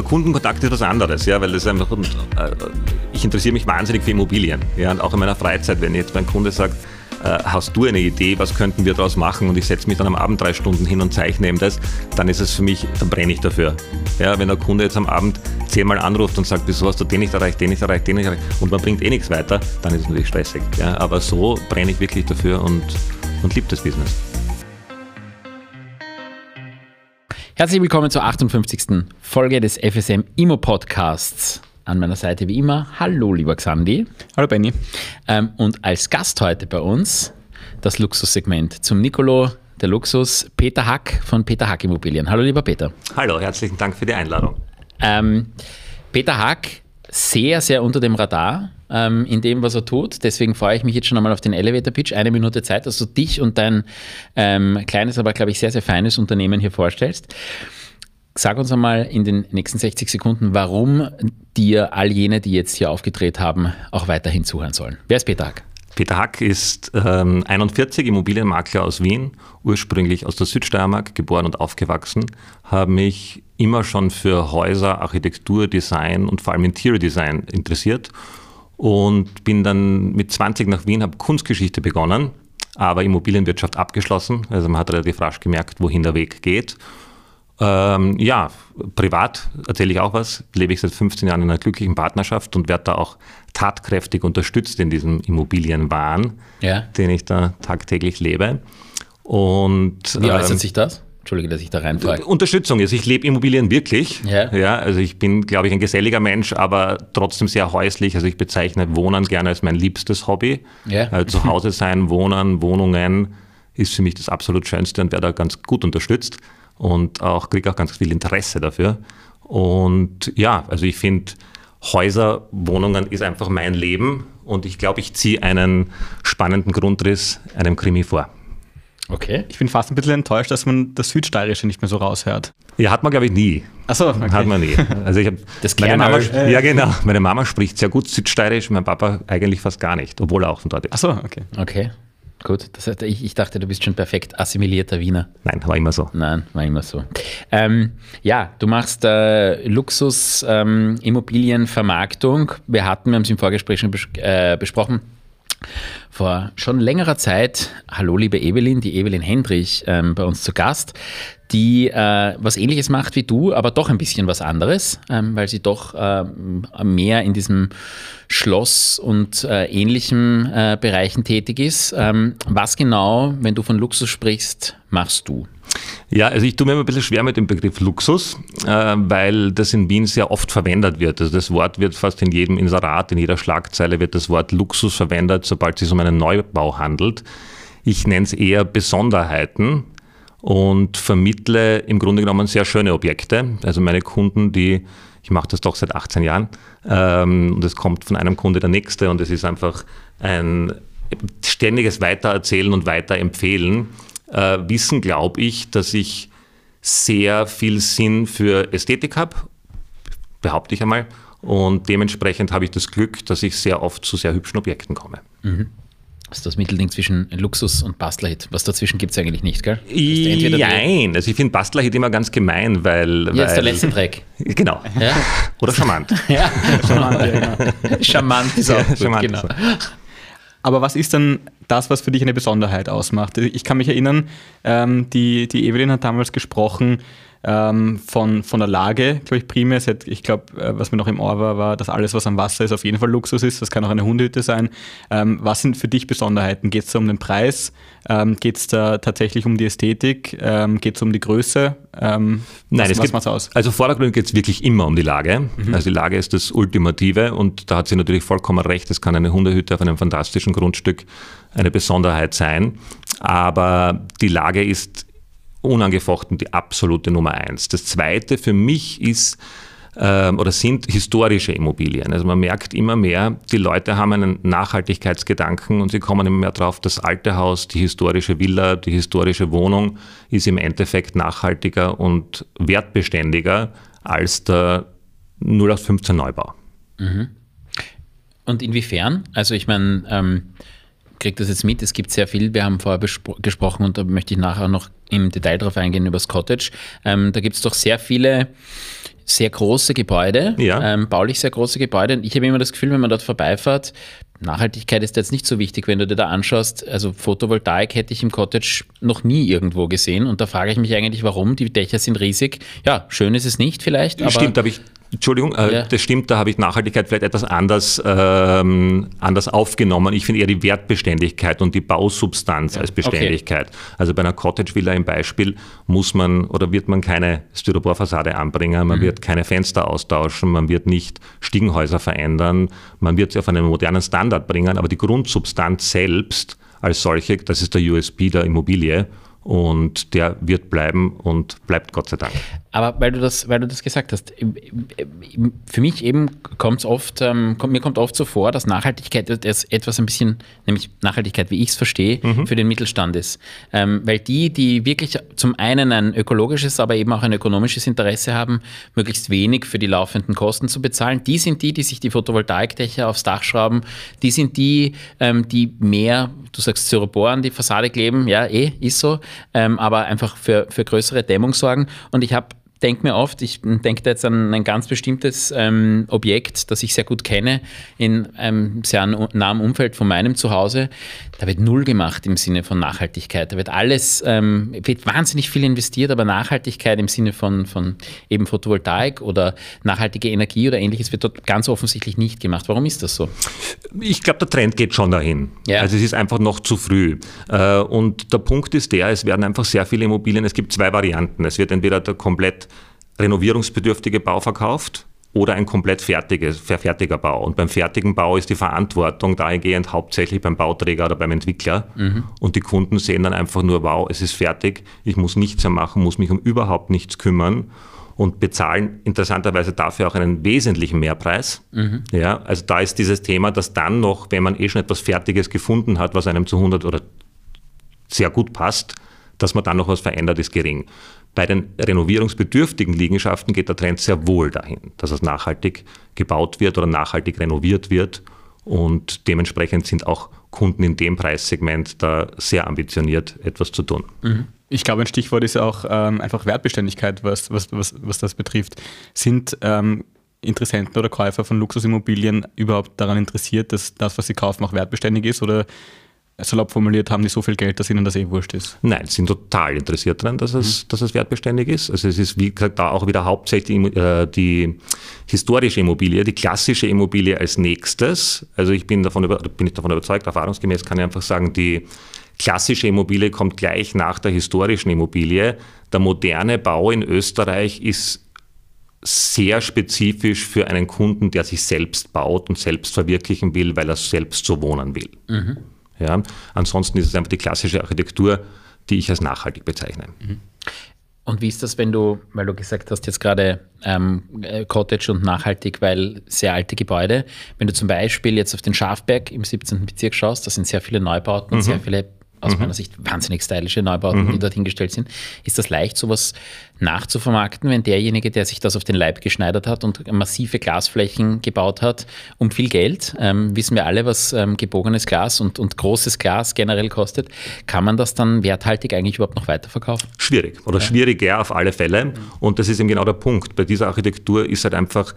der Kundenkontakt ist was anderes, ja, weil das einfach, äh, ich interessiere mich wahnsinnig für Immobilien. Ja, und auch in meiner Freizeit, wenn jetzt mein Kunde sagt, äh, hast du eine Idee, was könnten wir daraus machen und ich setze mich dann am Abend drei Stunden hin und zeichne ihm das, dann ist es für mich, dann brenne ich dafür. Ja, wenn der Kunde jetzt am Abend zehnmal anruft und sagt, wieso hast du den nicht erreicht, den nicht erreicht, den nicht erreicht und man bringt eh nichts weiter, dann ist es natürlich stressig. Ja, aber so brenne ich wirklich dafür und, und liebe das Business. Herzlich willkommen zur 58. Folge des FSM Immo Podcasts. An meiner Seite wie immer, hallo lieber Xandi. Hallo Benny. Ähm, und als Gast heute bei uns das Luxussegment zum Nicolo, der Luxus, Peter Hack von Peter Hack Immobilien. Hallo lieber Peter. Hallo, herzlichen Dank für die Einladung. Ähm, Peter Hack, sehr, sehr unter dem Radar ähm, in dem, was er tut. Deswegen freue ich mich jetzt schon einmal auf den Elevator Pitch. Eine Minute Zeit, dass du dich und dein ähm, kleines, aber glaube ich sehr, sehr feines Unternehmen hier vorstellst. Sag uns einmal in den nächsten 60 Sekunden, warum dir all jene, die jetzt hier aufgedreht haben, auch weiterhin zuhören sollen. Wer ist Peter Hack? Peter Hack ist ähm, 41, Immobilienmakler aus Wien, ursprünglich aus der Südsteiermark, geboren und aufgewachsen, habe mich immer schon für Häuser, Architektur, Design und vor allem Interior Design interessiert und bin dann mit 20 nach Wien, habe Kunstgeschichte begonnen, aber Immobilienwirtschaft abgeschlossen. Also man hat relativ rasch gemerkt, wohin der Weg geht. Ähm, ja, privat erzähle ich auch was. Lebe ich seit 15 Jahren in einer glücklichen Partnerschaft und werde da auch tatkräftig unterstützt in diesem Immobilienwahn, ja. den ich da tagtäglich lebe. Und, Wie äußert ähm, sich das? Entschuldige, dass ich da reinfrage. Unterstützung ist, ich lebe Immobilien wirklich. Ja. ja. Also ich bin, glaube ich, ein geselliger Mensch, aber trotzdem sehr häuslich. Also ich bezeichne Wohnen gerne als mein liebstes Hobby. Ja. Also zu Hause sein, Wohnen, Wohnungen ist für mich das absolut Schönste und werde da ganz gut unterstützt und auch kriege auch ganz viel Interesse dafür. Und ja, also ich finde, Häuser, Wohnungen ist einfach mein Leben und ich glaube, ich ziehe einen spannenden Grundriss einem Krimi vor. Okay. Ich bin fast ein bisschen enttäuscht, dass man das Südsteirische nicht mehr so raushört. Ja, hat man, glaube ich, nie. Achso, okay. Hat man nie. Also ich habe das meine Mama, äh. Ja, genau. Meine Mama spricht sehr gut Südsteirisch, mein Papa eigentlich fast gar nicht, obwohl er auch von dort ist. Achso, okay. Okay. Gut, das heißt, ich, ich, dachte, du bist schon perfekt assimilierter Wiener. Nein, war immer so. Nein, war immer so. Ähm, ja, du machst äh, Luxus, ähm. Wir hatten, wir haben es im Vorgespräch schon bes äh, besprochen, vor schon längerer Zeit, hallo liebe Evelyn, die Evelyn Hendrich ähm, bei uns zu Gast, die äh, was ähnliches macht wie du, aber doch ein bisschen was anderes, ähm, weil sie doch äh, mehr in diesem Schloss und äh, ähnlichen äh, Bereichen tätig ist. Ähm, was genau, wenn du von Luxus sprichst, machst du? Ja, also ich tue mir immer ein bisschen schwer mit dem Begriff Luxus, äh, weil das in Wien sehr oft verwendet wird. Also das Wort wird fast in jedem Inserat, in jeder Schlagzeile wird das Wort Luxus verwendet, sobald es sich um einen Neubau handelt. Ich nenne es eher Besonderheiten und vermittle im Grunde genommen sehr schöne Objekte. Also meine Kunden, die, ich mache das doch seit 18 Jahren, ähm, und es kommt von einem Kunde der nächste und es ist einfach ein ständiges Weitererzählen und Weiterempfehlen äh, wissen, glaube ich, dass ich sehr viel Sinn für Ästhetik habe, behaupte ich einmal. Und dementsprechend habe ich das Glück, dass ich sehr oft zu sehr hübschen Objekten komme. Mhm. Das ist das Mittelding zwischen Luxus und Bastlerhit. Was dazwischen gibt es eigentlich nicht, gell? Nein, also ich finde Bastlerhit immer ganz gemein, weil. Ja, weil, ist der letzte Dreck. Genau. Ja? Oder charmant. ja, charmant, ja, genau. Charmant ist auch ja, gut, charmant genau. Aber was ist dann das, was für dich eine Besonderheit ausmacht? Ich kann mich erinnern, ähm, die, die Evelyn hat damals gesprochen ähm, von, von der Lage, glaube ich, primär. Hat, ich glaube, äh, was mir noch im Ohr war, war, dass alles, was am Wasser ist, auf jeden Fall Luxus ist. Das kann auch eine Hundehütte sein. Ähm, was sind für dich Besonderheiten? Geht es da um den Preis? Ähm, Geht es da tatsächlich um die Ästhetik? Ähm, Geht es um die Größe? Ähm, Nein, was, es geht, aus? Also vordergründig geht es wirklich immer um die Lage. Mhm. Also die Lage ist das Ultimative und da hat sie natürlich vollkommen recht. Es kann eine Hundehütte auf einem fantastischen Grundstück eine Besonderheit sein. Aber die Lage ist unangefochten die absolute Nummer eins. Das zweite für mich ist, ähm, oder sind historische Immobilien. Also man merkt immer mehr, die Leute haben einen Nachhaltigkeitsgedanken und sie kommen immer mehr drauf, das alte Haus, die historische Villa, die historische Wohnung ist im Endeffekt nachhaltiger und wertbeständiger als der 0815 Neubau. Mhm. Und inwiefern? Also ich meine, ähm, kriege das jetzt mit. Es gibt sehr viel. Wir haben vorher gesprochen und da möchte ich nachher noch im Detail drauf eingehen über das Cottage. Ähm, da gibt es doch sehr viele sehr große Gebäude, Ja. ähm, baulich sehr große Gebäude. Und ich habe immer das Gefühl, wenn man dort vorbeifährt, Nachhaltigkeit ist jetzt nicht so wichtig, wenn du dir da anschaust. Also Photovoltaik hätte ich im Cottage noch nie irgendwo gesehen. Und da frage ich mich eigentlich, warum. Die Dächer sind riesig. Ja, schön ist es nicht vielleicht. Aber stimmt, habe ich, Entschuldigung, äh, Ja. das stimmt, da habe ich Nachhaltigkeit vielleicht etwas anders, ähm, anders aufgenommen. Ich finde eher die Wertbeständigkeit und die Bausubstanz als Beständigkeit. Also bei einer Cottage-Villa im Beispiel muss man oder wird man keine Styroporfassade anbringen, man wird keine Fenster austauschen, man wird nicht Stiegenhäuser verändern, man wird sie auf einen modernen Standard bringen, aber die Grundsubstanz selbst als solche, das ist der USB der Immobilie und der wird bleiben und bleibt Gott sei Dank. Aber weil du das, weil du das gesagt hast, für mich eben kommt es oft, ähm, kommt, mir kommt oft so vor, dass Nachhaltigkeit etwas ein bisschen, nämlich Nachhaltigkeit, wie ich es verstehe, für den Mittelstand ist. Ähm, weil die, die wirklich zum einen ein ökologisches, aber eben auch ein ökonomisches Interesse haben, möglichst wenig für die laufenden Kosten zu bezahlen, die sind die, die sich die Photovoltaikdächer aufs Dach schrauben, die sind die, ähm, die mehr, du sagst Styropor an die Fassade kleben, ja, eh, ist so, ähm, aber einfach für, für größere Dämmung sorgen. Und ich habe denke mir oft, ich denke da jetzt an ein ganz bestimmtes ähm, Objekt, das ich sehr gut kenne, in einem sehr nahen Umfeld von meinem Zuhause. Da wird null gemacht im Sinne von Nachhaltigkeit. Da wird alles, ähm, wird wahnsinnig viel investiert, aber Nachhaltigkeit im Sinne von, von eben Photovoltaik oder nachhaltige Energie oder ähnliches wird dort ganz offensichtlich nicht gemacht. Warum ist das so? Ich glaube, der Trend geht schon dahin. Ja. Also es ist einfach noch zu früh. Äh, Und der Punkt ist der, es werden einfach sehr viele Immobilien, es gibt zwei Varianten. Es wird entweder der komplett renovierungsbedürftige Bau verkauft oder ein komplett fertiges, fertiger Bau. Und beim fertigen Bau ist die Verantwortung dahingehend hauptsächlich beim Bauträger oder beim Entwickler. Und die Kunden sehen dann einfach nur, wow, es ist fertig, ich muss nichts mehr machen, muss mich um überhaupt nichts kümmern und bezahlen interessanterweise dafür auch einen wesentlichen Mehrpreis. Ja, also da ist dieses Thema, dass dann noch, wenn man eh schon etwas Fertiges gefunden hat, was einem zu 100 oder sehr gut passt, dass man dann noch was verändert, ist gering. Bei den renovierungsbedürftigen Liegenschaften geht der Trend sehr wohl dahin, dass es nachhaltig gebaut wird oder nachhaltig renoviert wird. Und dementsprechend sind auch Kunden in dem Preissegment da sehr ambitioniert, etwas zu tun. Ich glaube, ein Stichwort ist auch ähm, einfach Wertbeständigkeit, was, was, was, was das betrifft. Sind ähm, Interessenten oder Käufer von Luxusimmobilien überhaupt daran interessiert, dass das, was sie kaufen, auch wertbeständig ist? Oder salopp formuliert, haben die so viel Geld, dass ihnen das eh wurscht ist? Nein, sind total interessiert daran, dass es, dass es wertbeständig ist. Also es ist, wie gesagt, da auch wieder hauptsächlich äh, die historische Immobilie, die klassische Immobilie als nächstes. Also ich bin davon, über, bin ich davon überzeugt, erfahrungsgemäß kann ich einfach sagen, die klassische Immobilie kommt gleich nach der historischen Immobilie. Der moderne Bau in Österreich ist sehr spezifisch für einen Kunden, der sich selbst baut und selbst verwirklichen will, weil er selbst so wohnen will. Ja, ansonsten ist es einfach die klassische Architektur, die ich als nachhaltig bezeichne. Und wie ist das, wenn du, weil du gesagt hast, jetzt gerade ähm, äh, Cottage und nachhaltig, weil sehr alte Gebäude, wenn du zum Beispiel jetzt auf den Schafberg im 17. Bezirk schaust, da sind sehr viele Neubauten und sehr viele aus meiner Sicht wahnsinnig stylische Neubauten, die dort hingestellt sind. Ist das leicht, sowas nachzuvermarkten, wenn derjenige, der sich das auf den Leib geschneidert hat und massive Glasflächen gebaut hat, um viel Geld, ähm, wissen wir alle, was ähm, gebogenes Glas und, und großes Glas generell kostet, kann man das dann werthaltig eigentlich überhaupt noch weiterverkaufen? Schwierig oder schwieriger auf alle Fälle. Und das ist eben genau der Punkt. Bei dieser Architektur ist halt einfach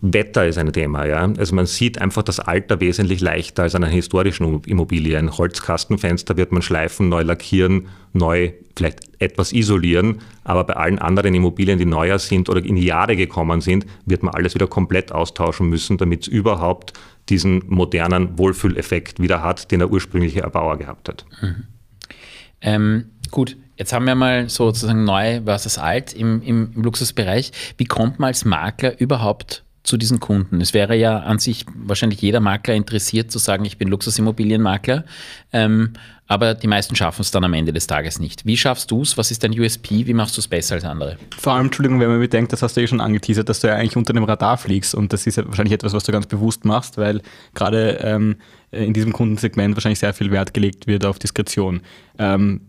Wetter ist ein Thema. Ja? Also man sieht einfach das Alter wesentlich leichter als an einer historischen Immobilie. Ein Holzkastenfenster wird man schleifen, neu lackieren, neu vielleicht etwas isolieren. Aber bei allen anderen Immobilien, die neuer sind oder in die Jahre gekommen sind, wird man alles wieder komplett austauschen müssen, damit es überhaupt diesen modernen Wohlfühleffekt wieder hat, den der ursprüngliche Erbauer gehabt hat. Ähm, gut, jetzt haben wir mal sozusagen neu versus alt im, im, im Luxusbereich. Wie kommt man als Makler überhaupt zu diesen Kunden? Es wäre ja an sich wahrscheinlich jeder Makler interessiert zu sagen, ich bin Luxusimmobilienmakler, ähm, aber die meisten schaffen es dann am Ende des Tages nicht. Wie schaffst du es? Was ist dein USP? Wie machst du es besser als andere? Vor allem, Entschuldigung, wenn man bedenkt, das hast du eh schon angeteasert, dass du ja eigentlich unter dem Radar fliegst und das ist ja wahrscheinlich etwas, was du ganz bewusst machst, weil gerade ähm, in diesem Kundensegment wahrscheinlich sehr viel Wert gelegt wird auf Diskretion. Ähm,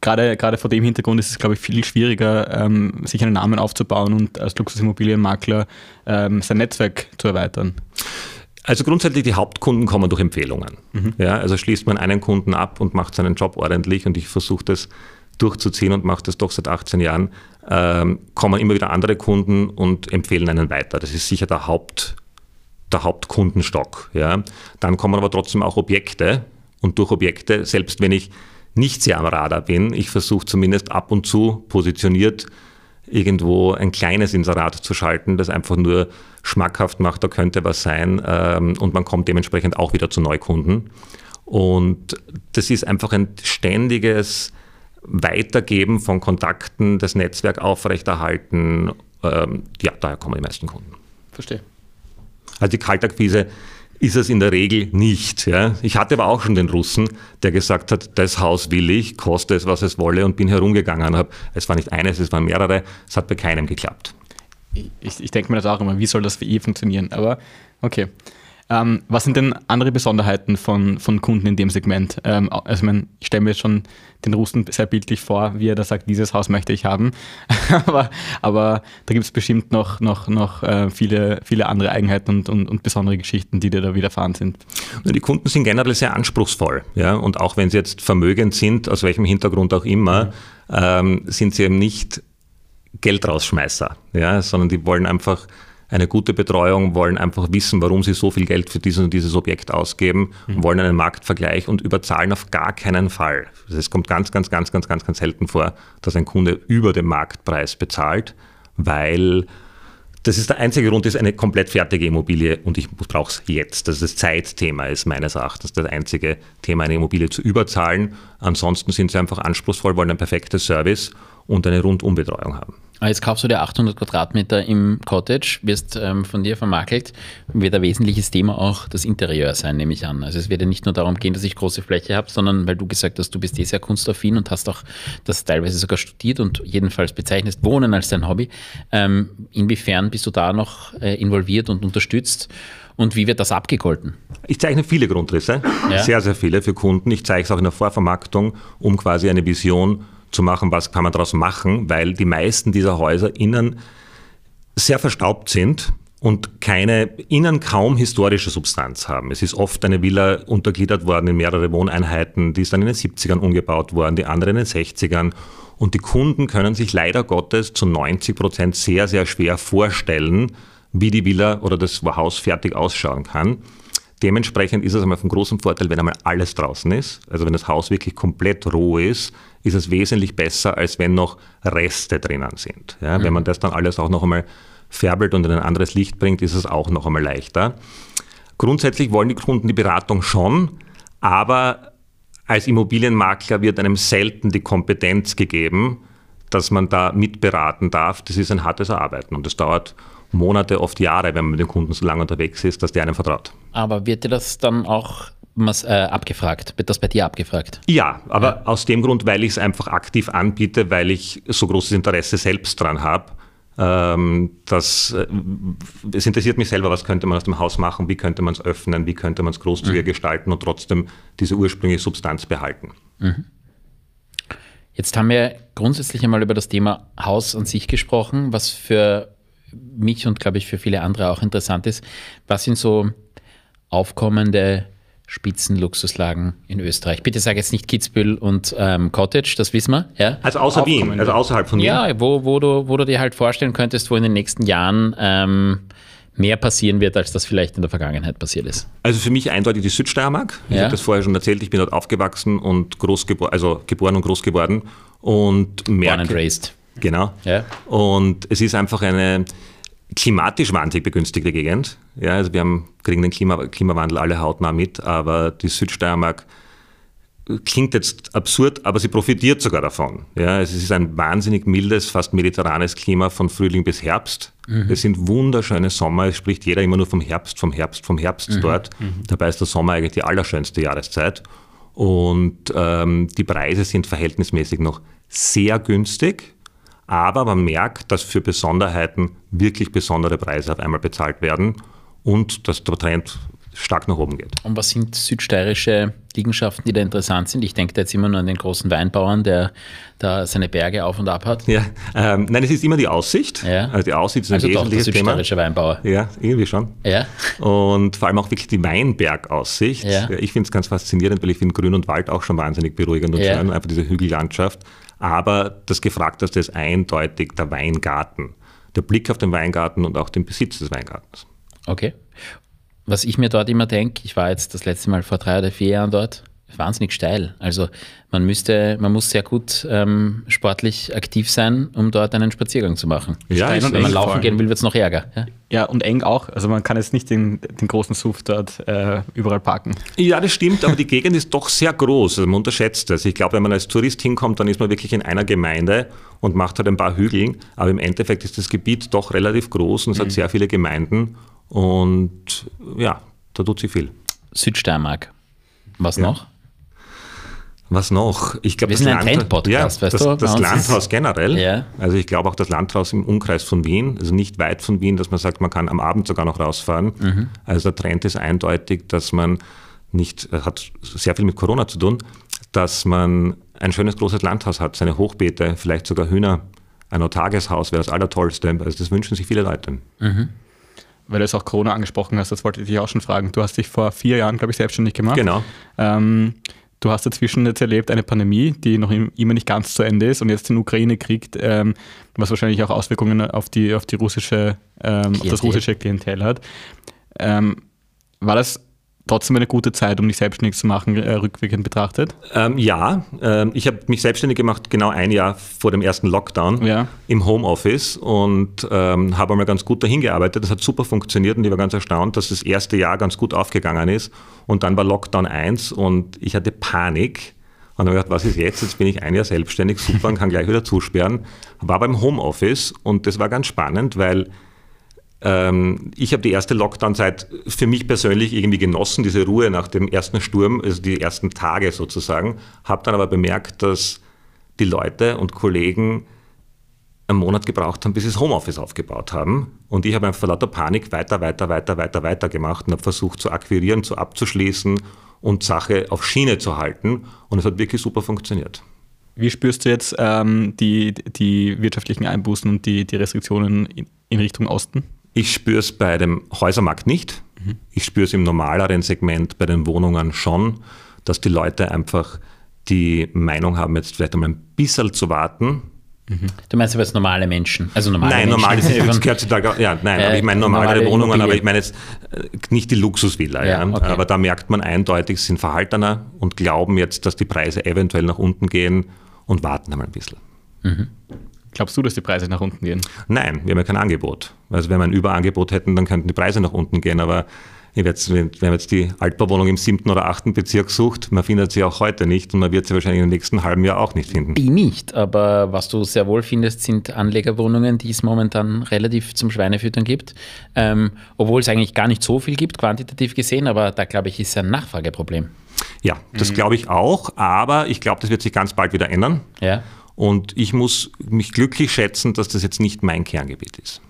gerade, gerade vor dem Hintergrund ist es, glaube ich, viel schwieriger, ähm, sich einen Namen aufzubauen und als Luxusimmobilienmakler ähm, sein Netzwerk zu erweitern. Also grundsätzlich die Hauptkunden kommen durch Empfehlungen. Ja, also schließt man einen Kunden ab und macht seinen Job ordentlich und ich versuche das durchzuziehen und mache das doch seit 18 Jahren, ähm, kommen immer wieder andere Kunden und empfehlen einen weiter. Das ist sicher der, Haupt, der Hauptkundenstock. Ja. Dann kommen aber trotzdem auch Objekte und durch Objekte, selbst wenn ich nicht sehr am Radar bin, ich versuche zumindest ab und zu positioniert irgendwo ein kleines Inserat zu schalten, das einfach nur schmackhaft macht, da könnte was sein ähm, und man kommt dementsprechend auch wieder zu Neukunden. Und das ist einfach ein ständiges Weitergeben von Kontakten, das Netzwerk aufrechterhalten. Ähm, ja, daher kommen die meisten Kunden. Verstehe. Also die Kaltakquise ist es in der Regel nicht. Ja. Ich hatte aber auch schon den Russen, der gesagt hat, das Haus will ich, koste es, was es wolle und bin herumgegangen und habe, es war nicht eines, es waren mehrere, es hat bei keinem geklappt. Ich, ich denke mir das auch immer, wie soll das für ihr funktionieren? Aber okay. Ähm, was sind denn andere Besonderheiten von, von Kunden in dem Segment? Ähm, also ich, mein, ich stelle mir jetzt schon den Russen sehr bildlich vor, wie er da sagt, dieses Haus möchte ich haben. aber, aber da gibt es bestimmt noch, noch, noch äh, viele, viele andere Eigenheiten und, und, und, besondere Geschichten, die dir da widerfahren sind. Die Kunden sind generell sehr anspruchsvoll. Ja? Und auch wenn sie jetzt vermögend sind, aus welchem Hintergrund auch immer, mhm. ähm, sind sie eben nicht Geldrausschmeißer, ja? sondern die wollen einfach eine gute Betreuung, wollen einfach wissen, warum sie so viel Geld für dieses und dieses Objekt ausgeben, mhm. wollen einen Marktvergleich und überzahlen auf gar keinen Fall. Es kommt ganz, ganz, ganz, ganz, ganz, ganz selten vor, dass ein Kunde über den Marktpreis bezahlt, weil das ist der einzige Grund, ist eine komplett fertige Immobilie und ich brauche es jetzt. Das das Zeitthema, ist meines Erachtens das einzige Thema, eine Immobilie zu überzahlen. Ansonsten sind sie einfach anspruchsvoll, wollen ein perfektes Service und eine Rundumbetreuung haben. Ah, jetzt kaufst du dir 800 Quadratmeter im Cottage, wirst ähm, von dir vermakelt, wird ein wesentliches Thema auch das Interieur sein, nehme ich an. Also es wird ja nicht nur darum gehen, dass ich große Fläche habe, sondern weil du gesagt hast, du bist eh sehr kunstaffin und hast auch das teilweise sogar studiert und jedenfalls bezeichnest Wohnen als dein Hobby. Ähm, inwiefern bist du da noch äh, involviert und unterstützt? Und wie wird das abgegolten? Ich zeichne viele Grundrisse, ja. sehr, sehr viele für Kunden. Ich zeige es auch in der Vorvermarktung, um quasi eine Vision zu zu machen, was kann man daraus machen, weil die meisten dieser Häuser innen sehr verstaubt sind und keine, innen kaum historische Substanz haben. Es ist oft eine Villa untergliedert worden in mehrere Wohneinheiten, die ist dann in den 70ern umgebaut worden, die andere in den 60ern. Und die Kunden können sich leider Gottes zu 90 Prozent sehr, sehr schwer vorstellen, wie die Villa oder das Haus fertig ausschauen kann. Dementsprechend ist es einmal von großem Vorteil, wenn einmal alles draußen ist. Also wenn das Haus wirklich komplett roh ist, ist es wesentlich besser, als wenn noch Reste drinnen sind. Ja, mhm. Wenn man das dann alles auch noch einmal färbelt und in ein anderes Licht bringt, ist es auch noch einmal leichter. Grundsätzlich wollen die Kunden die Beratung schon, aber als Immobilienmakler wird einem selten die Kompetenz gegeben, dass man da mitberaten darf. Das ist ein hartes Arbeiten und das dauert Monate, oft Jahre, wenn man mit dem Kunden so lange unterwegs ist, dass der einem vertraut. Aber wird dir das dann auch äh, abgefragt? Wird das bei dir abgefragt? Ja, aber ja. aus dem Grund, weil ich es einfach aktiv anbiete, weil ich so großes Interesse selbst dran habe. Ähm, das, äh, es interessiert mich selber, was könnte man aus dem Haus machen, wie könnte man es öffnen, wie könnte man es großzügiger mhm. gestalten und trotzdem diese ursprüngliche Substanz behalten. Mhm. Jetzt haben wir grundsätzlich einmal über das Thema Haus an sich gesprochen, was für mich und glaube ich für viele andere auch interessant ist. Was sind so aufkommende Spitzenluxuslagen in Österreich? Bitte sage jetzt nicht Kitzbühel und ähm, Cottage, das wissen wir. Ja? Also außer Wien, also außerhalb von Wien. Ja, wo, wo, du, wo du dir halt vorstellen könntest, wo in den nächsten Jahren ähm, mehr passieren wird, als das vielleicht in der Vergangenheit passiert ist. Also für mich eindeutig die Südsteiermark. Ich ja. habe das vorher schon erzählt, ich bin dort aufgewachsen und groß also geboren und groß geworden. Und merke, Born and raised. Genau. Ja. Und es ist einfach eine klimatisch wahnsinnig begünstigte Gegend. Ja, also wir haben, kriegen den Klima, Klimawandel alle hautnah mit, aber die Südsteiermark klingt jetzt absurd, aber sie profitiert sogar davon. Ja, es ist ein wahnsinnig mildes, fast mediterranes Klima von Frühling bis Herbst. Mhm. Es sind wunderschöne Sommer. Es spricht jeder immer nur vom Herbst, vom Herbst, vom Herbst mhm. dort. Mhm. Dabei ist der Sommer eigentlich die allerschönste Jahreszeit. Und ähm, die Preise sind verhältnismäßig noch sehr günstig. Aber man merkt, dass für Besonderheiten wirklich besondere Preise auf einmal bezahlt werden und dass der Trend stark nach oben geht. Und was sind südsteirische Liegenschaften, die da interessant sind? Ich denke da jetzt immer nur an den großen Weinbauern, der da seine Berge auf und ab hat. Ja, ähm, nein, es ist immer die Aussicht. Ja. Also die Aussicht ist ein also wesentliches doch, der südsteirische Thema. Weinbauer. Ja, irgendwie schon. Ja. Und vor allem auch wirklich die Weinbergaussicht. Ja. Ich finde es ganz faszinierend, weil ich finde Grün und Wald auch schon wahnsinnig beruhigend und ja. schön, einfach diese Hügellandschaft. Aber das Gefragteste ist eindeutig der Weingarten. Der Blick auf den Weingarten und auch den Besitz des Weingartens. Okay. Was ich mir dort immer denke, ich war jetzt das letzte Mal vor drei oder vier Jahren dort, wahnsinnig steil. Also man müsste, man muss sehr gut ähm, sportlich aktiv sein, um dort einen Spaziergang zu machen. Ja, Steil und wenn man laufen gehen will, wird es noch ärger. Ja? Ja, und eng auch. Also man kann jetzt nicht den, den großen Suff dort äh, überall parken. Ja, das stimmt, aber die Gegend ist doch sehr groß. Also man unterschätzt das. Ich glaube, wenn man als Tourist hinkommt, dann ist man wirklich in einer Gemeinde und macht halt ein paar Hügel. Aber im Endeffekt ist das Gebiet doch relativ groß und es hat sehr viele Gemeinden. Und ja, da tut sich viel. Südsteiermark. Was noch? Was noch? Ich glaube, Wir sind ein Trend-Podcast, ja, weißt das, du? Das Landhaus generell. Ja. Also ich glaube auch das Landhaus im Umkreis von Wien, also nicht weit von Wien, dass man sagt, man kann am Abend sogar noch rausfahren. Mhm. Also der Trend ist eindeutig, dass man nicht, hat sehr viel mit Corona zu tun, dass man ein schönes großes Landhaus hat, seine Hochbeete, vielleicht sogar Hühner, ein Tageshaus wäre das Allertollste. Also das wünschen sich viele Leute. Weil du es auch Corona angesprochen hast, das wollte ich dich auch schon fragen. Du hast dich vor vier Jahren, glaube ich, selbstständig gemacht. Genau. Ähm, du hast dazwischen jetzt erlebt eine Pandemie, die noch im- immer nicht ganz zu Ende ist und jetzt den Ukraine-Krieg, ähm, was wahrscheinlich auch Auswirkungen auf die, auf die russische, ähm, auf das russische Klientel hat. Ähm, war das trotzdem eine gute Zeit, um dich selbstständig zu machen, äh, rückwirkend betrachtet? Ähm, ja, ähm, ich habe mich selbstständig gemacht genau ein Jahr vor dem ersten Lockdown Ja. im Homeoffice und ähm, habe einmal ganz gut dahin gearbeitet. Das hat super funktioniert und ich war ganz erstaunt, dass das erste Jahr ganz gut aufgegangen ist. Und dann war Lockdown 1 und ich hatte Panik. Und habe gedacht, was ist jetzt? Jetzt bin ich ein Jahr selbstständig, super, und kann gleich wieder zusperren. War beim Homeoffice und das war ganz spannend, weil ähm, ich habe die erste Lockdown-Zeit für mich persönlich irgendwie genossen, diese Ruhe nach dem ersten Sturm, also die ersten Tage sozusagen, habe dann aber bemerkt, dass die Leute und Kollegen einen Monat gebraucht haben, bis sie das Homeoffice aufgebaut haben. Und ich habe einfach vor lauter Panik weiter, weiter, weiter, weiter, weiter gemacht und habe versucht zu akquirieren, zu abzuschließen und Sache auf Schiene zu halten. Und es hat wirklich super funktioniert. Wie spürst du jetzt ähm, die, die wirtschaftlichen Einbußen und die, die Restriktionen in, in Richtung Osten? Ich spüre es bei dem Häusermarkt nicht. Ich spüre es im normaleren Segment bei den Wohnungen schon, dass die Leute einfach die Meinung haben, jetzt vielleicht einmal ein bisschen zu warten. Du meinst aber jetzt normale Menschen? Also normale nein, Menschen. normal ist gehört heutzutage ja, nein, Äh, aber ich meine normalere normale Wohnungen, aber Immobilien. ich meine jetzt äh, nicht die Luxusvilla. Ja, Ja, okay. Aber da merkt man eindeutig, sie sind verhaltener und glauben jetzt, dass die Preise eventuell nach unten gehen und warten einmal ein bisschen. Glaubst du, dass die Preise nach unten gehen? Nein, wir haben ja kein Angebot. Also wenn wir ein Überangebot hätten, dann könnten die Preise nach unten gehen. Aber ich werd, wenn man jetzt die Altbauwohnung im siebten oder achten Bezirk sucht, man findet sie auch heute nicht und man wird sie wahrscheinlich im nächsten halben Jahr auch nicht finden. Die nicht, aber was du sehr wohl findest, sind Anlegerwohnungen, die es momentan relativ zum Schweinefüttern gibt. Ähm, obwohl es eigentlich gar nicht so viel gibt, quantitativ gesehen, aber da glaube ich, ist ein Nachfrageproblem. Ja, das glaube ich auch, aber ich glaube, das wird sich ganz bald wieder ändern. Ja. Und ich muss mich glücklich schätzen, dass das jetzt nicht mein Kerngebiet ist.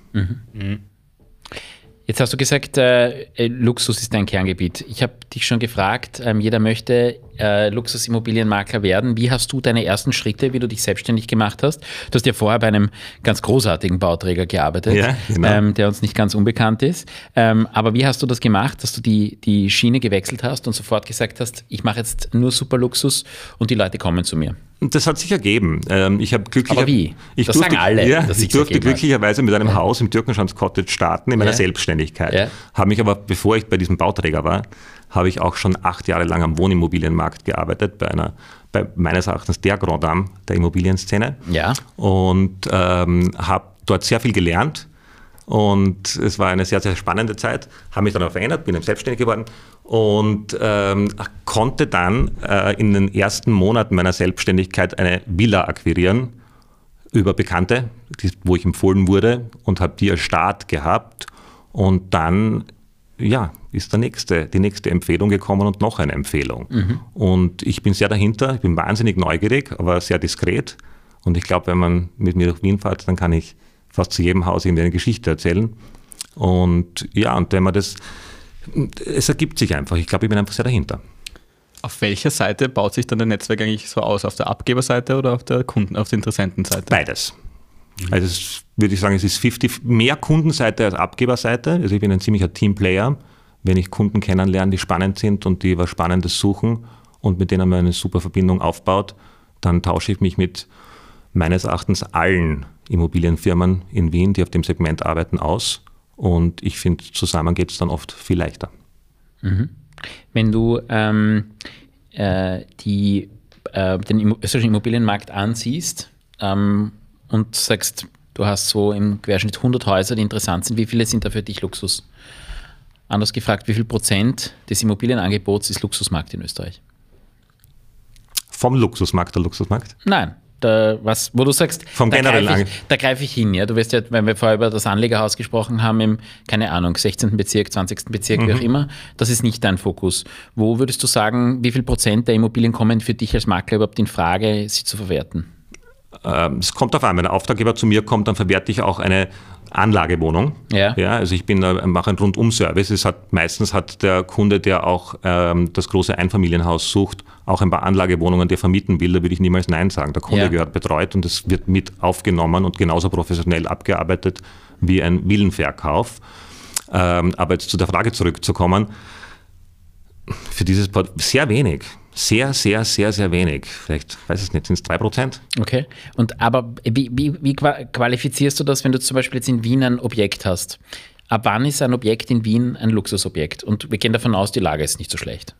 Jetzt hast du gesagt, äh, äh, Luxus ist dein Kerngebiet. Ich habe dich schon gefragt, ähm, jeder möchte äh, Luxusimmobilienmakler werden. Wie hast du deine ersten Schritte, wie du dich selbstständig gemacht hast? Du hast ja vorher bei einem ganz großartigen Bauträger gearbeitet, Ja, genau. ähm, der uns nicht ganz unbekannt ist. Ähm, aber wie hast du das gemacht, dass du die, die Schiene gewechselt hast und sofort gesagt hast, ich mache jetzt nur Superluxus und die Leute kommen zu mir? Und Das hat sich ergeben. Ähm, Ich habe glücklich. Aber wie? Ich Das durfte, alle, Ja, ich durfte glücklicherweise mit einem Haus im Türkenschanz Cottage starten in meiner Ja. Selbstständigkeit. Ja. Habe mich aber, bevor ich bei diesem Bauträger war, habe ich auch schon acht Jahre lang am Wohnimmobilienmarkt gearbeitet, bei einer, bei meines Erachtens der Grand Dame der Immobilienszene. Ja. Und ähm, habe dort sehr viel gelernt. Und es war eine sehr, sehr spannende Zeit. Habe mich dann auch verändert, bin selbstständig geworden und ähm, konnte dann äh, in den ersten Monaten meiner Selbstständigkeit eine Villa akquirieren über Bekannte, die, wo ich empfohlen wurde und habe die als Start gehabt. Und dann ja, ist der nächste, die nächste Empfehlung gekommen und noch eine Empfehlung. Und ich bin sehr dahinter, ich bin wahnsinnig neugierig, aber sehr diskret. Und ich glaube, wenn man mit mir durch Wien fährt, dann kann ich fast zu jedem Haus irgendwie eine Geschichte erzählen. Und ja, und wenn man das, es ergibt sich einfach. Ich glaube, ich bin einfach sehr dahinter. Auf welcher Seite baut sich dann dein Netzwerk eigentlich so aus? Auf der Abgeberseite oder auf der Kunden, auf der Interessentenseite? Beides. Also es, würde ich sagen, es ist 50, mehr Kundenseite als Abgeberseite. Also ich bin ein ziemlicher Teamplayer. Wenn ich Kunden kennenlerne, die spannend sind und die was Spannendes suchen und mit denen man eine super Verbindung aufbaut, dann tausche ich mich mit meines Erachtens allen Immobilienfirmen in Wien, die auf dem Segment arbeiten, aus. Und ich finde, zusammen geht es dann oft viel leichter. Mhm. Wenn du ähm, äh, die, äh, den österreichischen Immobilienmarkt ansiehst ähm, und sagst, du hast so im Querschnitt 100 Häuser, die interessant sind, wie viele sind da für dich Luxus? Anders gefragt, wie viel Prozent des Immobilienangebots ist Luxusmarkt in Österreich? Vom Luxusmarkt, der Luxusmarkt? Nein, da, was, wo du sagst, Vom da greife ich, da greif ich hin. Ja? Du weißt ja, wenn wir vorher über das Anlegerhaus gesprochen haben, im, keine Ahnung, 16. Bezirk, 20. Bezirk, Mhm. wie auch immer, das ist nicht dein Fokus. Wo würdest du sagen, wie viel Prozent der Immobilien kommen für dich als Makler überhaupt in Frage, sie zu verwerten? Ähm, Es kommt darauf an, wenn ein Auftraggeber zu mir kommt, dann verwerte ich auch eine Anlagewohnung. Ja. Ja, also ich bin, mache einen Rundum-Service. Es hat, meistens hat der Kunde, der auch ähm, das große Einfamilienhaus sucht, auch ein paar Anlagewohnungen, die er vermieten will. Da würde ich niemals Nein sagen. Der Kunde Ja. gehört betreut und es wird mit aufgenommen und genauso professionell abgearbeitet wie ein Villenverkauf. Ähm, aber jetzt zu der Frage zurückzukommen, für dieses Port sehr wenig. Sehr, sehr, sehr, sehr wenig. Vielleicht, weiß ich nicht, sind es drei Prozent? Okay. Und aber wie, wie, wie qua- qualifizierst du das, wenn du zum Beispiel jetzt in Wien ein Objekt hast? Ab wann ist ein Objekt in Wien ein Luxusobjekt? Und wir gehen davon aus, die Lage ist nicht so schlecht.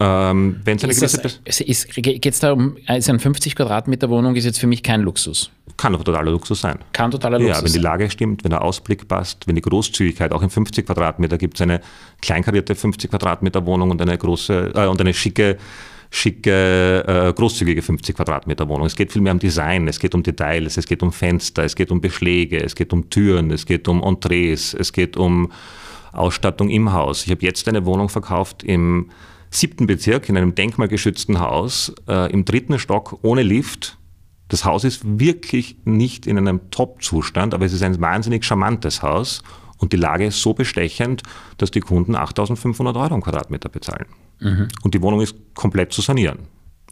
Ähm, Wenn es eine gewisse das, ist, ist, Geht es da um, ist eine 50 Quadratmeter Wohnung, ist jetzt für mich kein Luxus. kann aber totaler Luxus sein. Kann totaler Ja, Luxus wenn die sein. Lage stimmt, wenn der Ausblick passt, wenn die Großzügigkeit, auch in 50 Quadratmeter gibt es eine kleinkarierte 50 Quadratmeter Wohnung und eine große äh, und eine schicke, schicke, äh, großzügige 50 Quadratmeter Wohnung. Es geht viel mehr um Design, es geht um Details, es geht um Fenster, es geht um Beschläge, es geht um Türen, es geht um Entrees, es geht um Ausstattung im Haus. Ich habe jetzt eine Wohnung verkauft im siebten Bezirk in einem denkmalgeschützten Haus äh, im dritten Stock ohne Lift. Das Haus ist wirklich nicht in einem Top-Zustand, aber es ist ein wahnsinnig charmantes Haus und die Lage ist so bestechend, dass die Kunden 8.500 Euro am Quadratmeter bezahlen. Und die Wohnung ist komplett zu sanieren.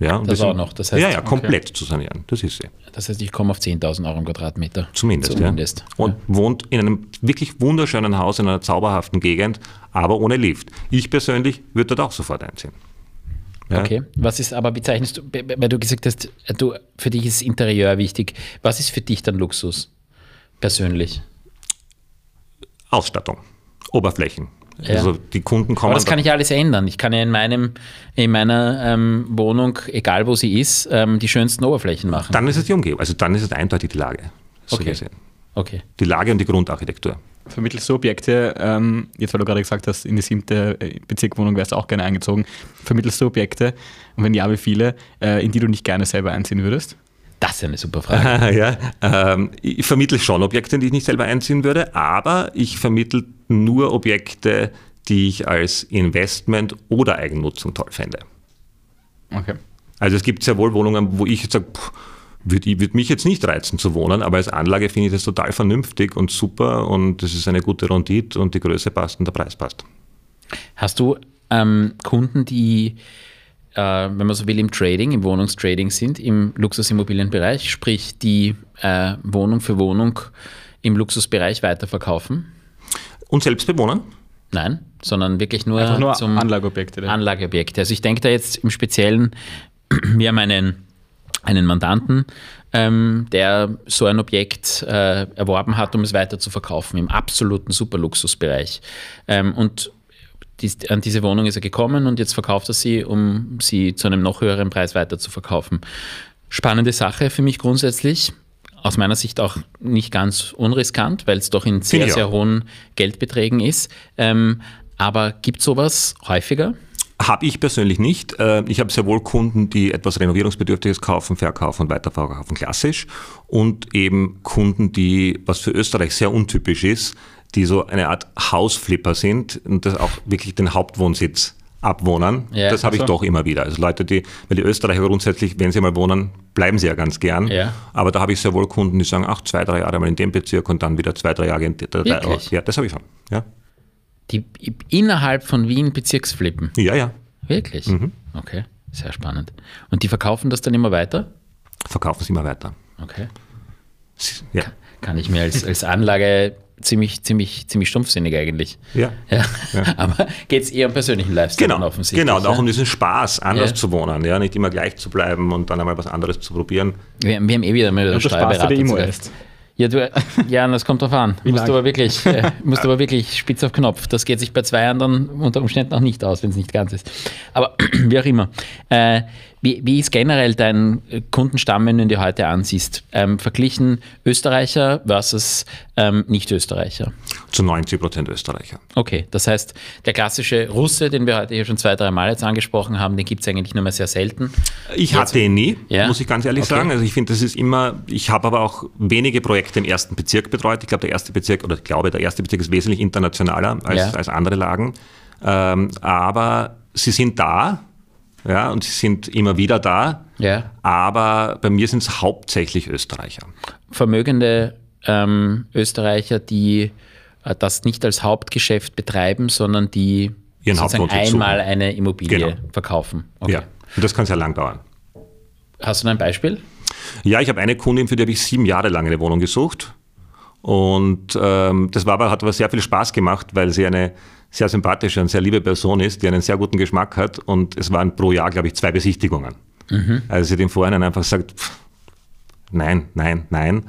Ja, Mhm. Das wir auch noch, das heißt- ja, ja, okay. komplett zu sanieren. Das ist sie. Das heißt, ich komme auf 10.000 Euro im Quadratmeter. Zumindest, Zumindest. ja. Und wohnt in einem wirklich wunderschönen Haus in einer zauberhaften Gegend, aber ohne Lift. Ich persönlich würde dort auch sofort einziehen. Ja. Okay. Was ist aber, bezeichnest du, weil du gesagt hast, du, für dich ist Interieur wichtig. Was ist für dich dann Luxus? Persönlich. Ausstattung, Oberflächen. Ja. Also die Kunden kommen. Aber das kann ich alles ändern. Ich kann ja in, meinem, in meiner ähm, Wohnung, egal wo sie ist, ähm, die schönsten Oberflächen machen. dann ist es die Umgebung. Also dann ist es eindeutig die Lage. So Okay. gesehen. Okay. Die Lage und die Grundarchitektur. Vermittelst du Objekte, ähm, jetzt weil du gerade gesagt hast, in die siebte äh, Bezirkwohnung wärst du auch gerne eingezogen, vermittelst du Objekte und wenn ja, wie viele, äh, in die du nicht gerne selber einziehen würdest? Das ist eine super Frage. ja, ähm, ich vermittle schon Objekte, die ich nicht selber einziehen würde, aber ich vermittle nur Objekte, die ich als Investment oder Eigennutzung toll fände. Okay. Also es gibt sehr wohl Wohnungen, wo ich jetzt sage, würde würd mich jetzt nicht reizen zu wohnen, aber als Anlage finde ich das total vernünftig und super und es ist eine gute Rendite und die Größe passt und der Preis passt. Hast du ähm, Kunden, die, äh, wenn man so will, im Trading, im Wohnungstrading sind, im Luxusimmobilienbereich, sprich die äh, Wohnung für Wohnung im Luxusbereich weiterverkaufen? Und selbst bewohnen? Nein, sondern wirklich nur, Einfach nur zum Anlageobjekte. Anlageobjekte. Also ich denke da jetzt im Speziellen, wir haben einen, einen Mandanten, ähm, der so ein Objekt äh, erworben hat, um es weiter zu verkaufen, im absoluten Superluxusbereich. Ähm, und dies, an diese Wohnung ist er gekommen und jetzt verkauft er sie, um sie zu einem noch höheren Preis weiter zu verkaufen. Spannende Sache für mich grundsätzlich. Aus meiner Sicht auch nicht ganz unriskant, weil es doch in sehr, sehr hohen Geldbeträgen ist. Ähm, aber gibt sowas häufiger? Habe ich persönlich nicht. Äh, Ich habe sehr wohl Kunden, die etwas Renovierungsbedürftiges kaufen, verkaufen und weiterverkaufen, klassisch. Und eben Kunden, die, was für Österreich sehr untypisch ist, die so eine Art Hausflipper sind und das auch wirklich den Hauptwohnsitz abwohnen. Ja, das habe ich ach so. doch immer wieder. Also Leute, die, weil die Österreicher grundsätzlich, wenn sie mal wohnen, bleiben sie ja ganz gern. Ja. Aber da habe ich sehr wohl Kunden, die sagen, ach, zwei, drei Jahre mal in dem Bezirk und dann wieder zwei, drei Jahre in der? Ja, das habe ich schon. Ja, Die innerhalb von Wien Bezirksflippen. ja. ja. Wirklich? Mhm. Okay, sehr spannend. Und die verkaufen das dann immer weiter? Verkaufen sie immer weiter. Okay. Ja. Kann ich mir als, als Anlage ziemlich, ziemlich, ziemlich stumpfsinnig eigentlich. Ja. ja. Aber geht es eher um persönlichen Lifestyle genau. offensichtlich. Genau, und auch um diesen Spaß, anders Ja. zu wohnen, ja, nicht immer gleich zu bleiben und dann einmal was anderes zu probieren. Wir, wir haben eh wieder Und der Spaß, der Steuerberater immer zu Gast. ist. Ja, du, ja, das kommt drauf an. Musst du aber wirklich, äh, musst du aber wirklich spitz auf Knopf. Das geht sich bei zwei anderen unter Umständen auch nicht aus, wenn es nicht ganz ist. Aber wie auch immer. Äh, wie, wie ist generell dein äh, Kundenstamm, wenn du ihn dir heute ansiehst? Ähm, verglichen Österreicher versus ähm, Nicht-Österreicher. Zu 90 Prozent Österreicher. Okay, das heißt, der klassische Russe, den wir heute hier schon zwei, drei Mal jetzt angesprochen haben, den gibt es eigentlich nur mehr sehr selten. Ich hatte ihn nie, Ja? muss ich ganz ehrlich Okay. sagen. Also ich finde, das ist immer, ich habe aber auch wenige Projekte im ersten Bezirk betreut. Ich glaube, der erste Bezirk, oder ich glaube, der erste Bezirk ist wesentlich internationaler als, Ja. als andere Lagen. Ähm, aber sie sind da, ja, und sie sind immer wieder da. Ja. Aber bei mir sind es hauptsächlich Österreicher. vermögende ähm, Österreicher, die äh, das nicht als Hauptgeschäft betreiben, sondern die Ihren sozusagen Hauptwohnsitz suchen. einmal eine Immobilie Genau. verkaufen. Okay. Ja. Und das kann sehr lang dauern. Hast du ein Beispiel? Ja, ich habe eine Kundin, für die habe ich sieben Jahre lang eine Wohnung gesucht. Und ähm, das war aber, hat aber sehr viel Spaß gemacht, weil sie eine sehr sympathische und sehr liebe Person ist, die einen sehr guten Geschmack hat. Und es waren pro Jahr, glaube ich, zwei Besichtigungen. Also sie hat im Vorhinein einfach gesagt, pff, nein, nein, nein.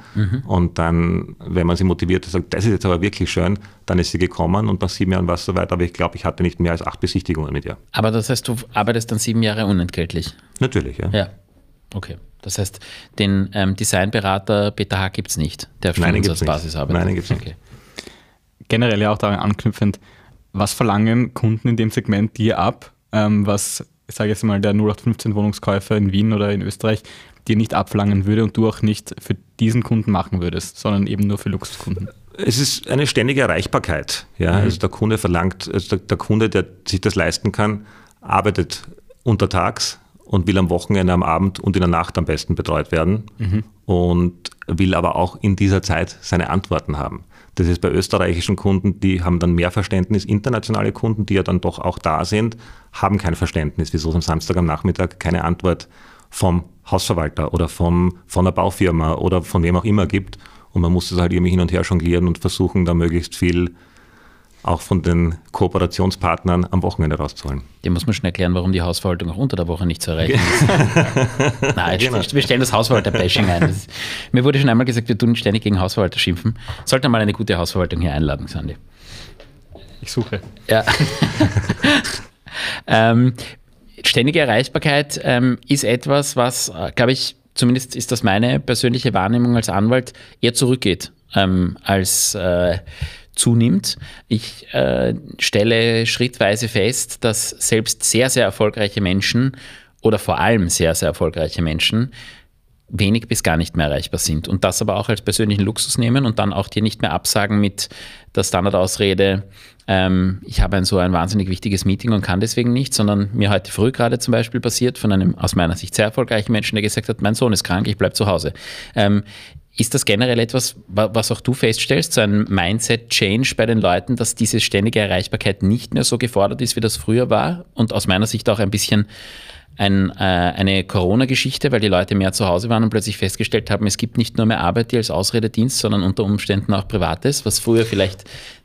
Und dann, wenn man sie motiviert, sagt, das ist jetzt aber wirklich schön, dann ist sie gekommen und nach sieben Jahren war es soweit. Aber ich glaube, ich hatte nicht mehr als acht Besichtigungen mit ihr. Aber das heißt, du arbeitest dann sieben Jahre unentgeltlich. Natürlich, ja. Ja. Okay. Das heißt, den ähm, Designberater Peter H. gibt es nicht, der Nein, den gibt's Stundensatzbasis nicht. arbeitet. Nein, den gibt's nicht. Okay. Generell ja auch daran anknüpfend, was verlangen Kunden in dem Segment dir ab, ähm, was, ich sage jetzt mal, der 0815 Wohnungskäufer in Wien oder in Österreich dir nicht abverlangen würde und du auch nicht für diesen Kunden machen würdest, sondern eben nur für Luxuskunden? Es ist eine ständige Erreichbarkeit. Ja? Also der Kunde verlangt, also der, der Kunde, der sich das leisten kann, arbeitet untertags und will am Wochenende, am Abend und in der Nacht am besten betreut werden und will aber auch in dieser Zeit seine Antworten haben. Das ist bei österreichischen Kunden, die haben dann mehr Verständnis. Internationale Kunden, die ja dann doch auch da sind, haben kein Verständnis, wieso es am Samstag am Nachmittag keine Antwort vom Hausverwalter oder vom, von der Baufirma oder von wem auch immer gibt. Und man muss das halt irgendwie hin und her jonglieren und versuchen, da möglichst viel auch von den Kooperationspartnern am Wochenende rauszuholen. Dem muss man schon erklären, warum die Hausverwaltung auch unter der Woche nicht zu erreichen ist. Nein, Genau. wir stellen das Hausverwalter-Bashing ein. Das ist, mir wurde schon einmal gesagt, wir tun ständig gegen Hausverwalter schimpfen. Sollten wir mal eine gute Hausverwaltung hier einladen, Sandy. Ich suche. Ja. ähm, ständige Erreichbarkeit ähm, ist etwas, was, äh, glaube ich, zumindest ist das meine persönliche Wahrnehmung als Anwalt, eher zurückgeht ähm, als äh, zunimmt. Ich äh, stelle schrittweise fest, dass selbst sehr, sehr erfolgreiche Menschen oder vor allem sehr, sehr erfolgreiche Menschen wenig bis gar nicht mehr erreichbar sind und das aber auch als persönlichen Luxus nehmen und dann auch dir nicht mehr absagen mit der Standardausrede, ähm, ich habe ein so ein wahnsinnig wichtiges Meeting und kann deswegen nicht, sondern mir heute früh gerade zum Beispiel passiert von einem aus meiner Sicht sehr erfolgreichen Menschen, der gesagt hat, mein Sohn ist krank, ich bleibe zu Hause. Ähm, ist das generell etwas, wa- was auch du feststellst, so ein Mindset-Change bei den Leuten, dass diese ständige Erreichbarkeit nicht mehr so gefordert ist, wie das früher war? Und aus meiner Sicht auch ein bisschen ein, äh, eine Corona-Geschichte, weil die Leute mehr zu Hause waren und plötzlich festgestellt haben, es gibt nicht nur mehr Arbeit, die als Ausrede dient, sondern unter Umständen auch Privates, was früher vielleicht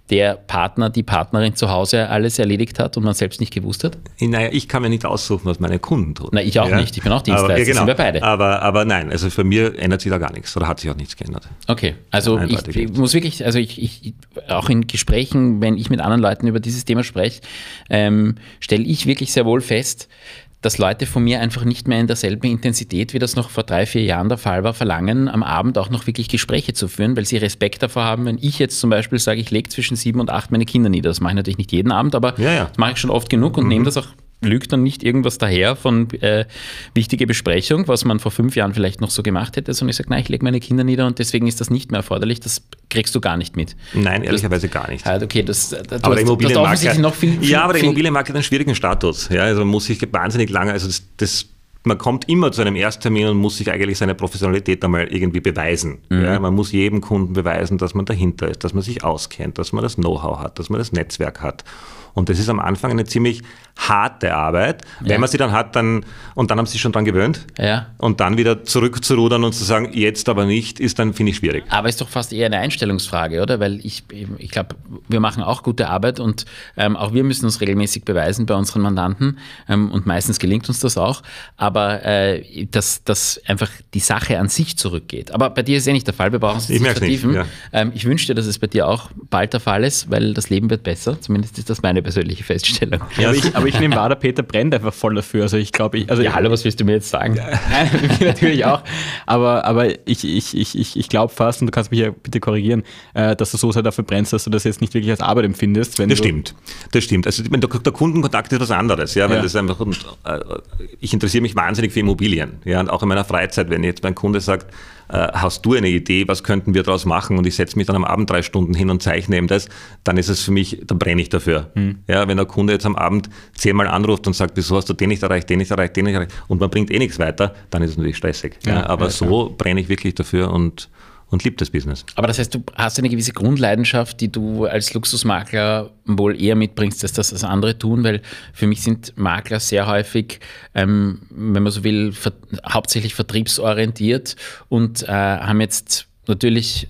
der Partner, die Partnerin zu Hause alles erledigt hat und man selbst nicht gewusst hat? Naja, ich kann mir nicht aussuchen, was meine Kunden tun. Na, ich auch nicht. Ich bin auch Dienstleister. Aber, ja, genau. Sind wir beide. Aber, aber nein, also für mir ändert sich da gar nichts oder hat sich auch nichts geändert. Okay, also ich, ich muss wirklich, also ich, ich, auch in Gesprächen, wenn ich mit anderen Leuten über dieses Thema spreche, ähm, stelle ich wirklich sehr wohl fest, dass Leute von mir einfach nicht mehr in derselben Intensität, wie das noch vor drei, vier Jahren der Fall war, verlangen, am Abend auch noch wirklich Gespräche zu führen, weil sie Respekt davor haben, wenn ich jetzt zum Beispiel sage, ich lege zwischen sieben und acht meine Kinder nieder. Das mache ich natürlich nicht jeden Abend, aber Ja, ja. das mache ich schon oft genug und nehme das auch lügt dann nicht irgendwas daher von äh, wichtige Besprechung, was man vor fünf Jahren vielleicht noch so gemacht hätte, sondern ich sage, nein, ich lege meine Kinder nieder und deswegen ist das nicht mehr erforderlich, das kriegst du gar nicht mit. Nein, ehrlicherweise gar nicht. Halt, okay, das, äh, du aber der Immobilienmarkt, offensichtlich noch viel, viel ja, aber der Immobilienmarkt hat einen schwierigen Status. Ja, also man muss sich wahnsinnig lange, also das, das, man kommt immer zu einem Ersttermin und muss sich eigentlich seine Professionalität einmal irgendwie beweisen. Mhm. Ja, man muss jedem Kunden beweisen, dass man dahinter ist, dass man sich auskennt, dass man das Know-how hat, dass man das Netzwerk hat. Und das ist am Anfang eine ziemlich harte Arbeit. Wenn Ja. man sie dann hat, dann, und dann haben sie sich schon dran gewöhnt. Ja. Und dann wieder zurückzurudern und zu sagen, jetzt aber nicht, ist dann, finde ich, schwierig. Aber ist doch fast eher eine Einstellungsfrage, oder? Weil ich, ich glaube, wir machen auch gute Arbeit und ähm, auch wir müssen uns regelmäßig beweisen bei unseren Mandanten ähm, und meistens gelingt uns das auch. Aber äh, dass, dass einfach die Sache an sich zurückgeht. Aber bei dir ist eh nicht der Fall. Wir brauchen es nicht, vertiefen. ja. Ähm, ich wünsche dir, dass es bei dir auch bald der Fall ist, weil das Leben wird besser. Zumindest ist das meine persönliche Feststellung. Ja, aber, ich, aber ich nehme wahr, der Peter brennt einfach voll dafür. Also ich glaube, ich, also Ja, hallo, was willst du mir jetzt sagen? Nein, natürlich auch. Aber, aber ich, ich, ich, ich, ich glaube fast, und du kannst mich ja bitte korrigieren, äh, dass du so sehr dafür brennst, dass du das jetzt nicht wirklich als Arbeit empfindest. Wenn Das du, stimmt, das stimmt. Also meine, der, der Kundenkontakt ist was anderes, ja, weil Ja. das einfach und, äh, ich interessiere mich wahnsinnig für Immobilien, ja, und auch in meiner Freizeit, wenn jetzt mein Kunde sagt, hast du eine Idee, was könnten wir daraus machen? Und ich setze mich dann am Abend drei Stunden hin und zeichne ihm das, dann ist es für mich, dann brenne ich dafür. Ja, wenn der Kunde jetzt am Abend zehnmal anruft und sagt, wieso hast du den nicht erreicht, den nicht erreicht, den nicht erreicht? Und man bringt eh nichts weiter, dann ist es natürlich stressig. Ja, Ja, aber so brenne ich wirklich dafür und, und liebe das Business. Aber das heißt, du hast eine gewisse Grundleidenschaft, die du als Luxusmakler wohl eher mitbringst, als das als andere tun, weil für mich sind Makler sehr häufig, ähm, wenn man so will, ver hauptsächlich vertriebsorientiert und äh, haben jetzt natürlich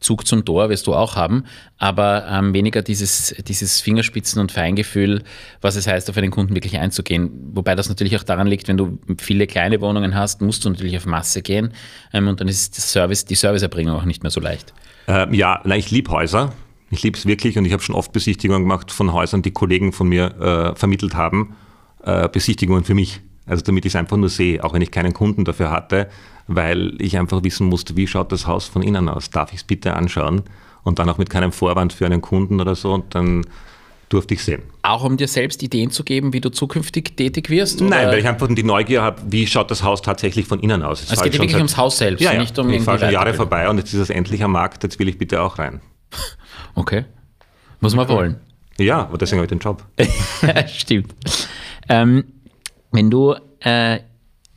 Zug zum Tor, wirst du auch haben, aber ähm, weniger dieses, dieses Fingerspitzen- und Feingefühl, was es heißt, auf einen Kunden wirklich einzugehen. Wobei das natürlich auch daran liegt, wenn du viele kleine Wohnungen hast, musst du natürlich auf Masse gehen ähm, und dann ist Service, die Serviceerbringung auch nicht mehr so leicht. Ähm, ja, na, ich liebe Häuser. Ich liebe es wirklich und ich habe schon oft Besichtigungen gemacht von Häusern, die Kollegen von mir äh, vermittelt haben. Äh, Besichtigungen für mich. Also damit ich es einfach nur sehe, auch wenn ich keinen Kunden dafür hatte, weil ich einfach wissen musste, wie schaut das Haus von innen aus? Darf ich es bitte anschauen? Und dann auch mit keinem Vorwand für einen Kunden oder so. Und dann durfte ich sehen. Auch um dir selbst Ideen zu geben, wie du zukünftig tätig wirst? Nein, oder? weil ich einfach die Neugier habe, wie schaut das Haus tatsächlich von innen aus? es geht ja wirklich ums Haus selbst, ja, ja. nicht um ich fahre schon Jahre vorbei und jetzt ist es endlich am Markt, jetzt will ich bitte auch rein. Okay. Muss man wollen. Ja, aber deswegen habe ich den Job. Stimmt. Ähm, wenn du, äh,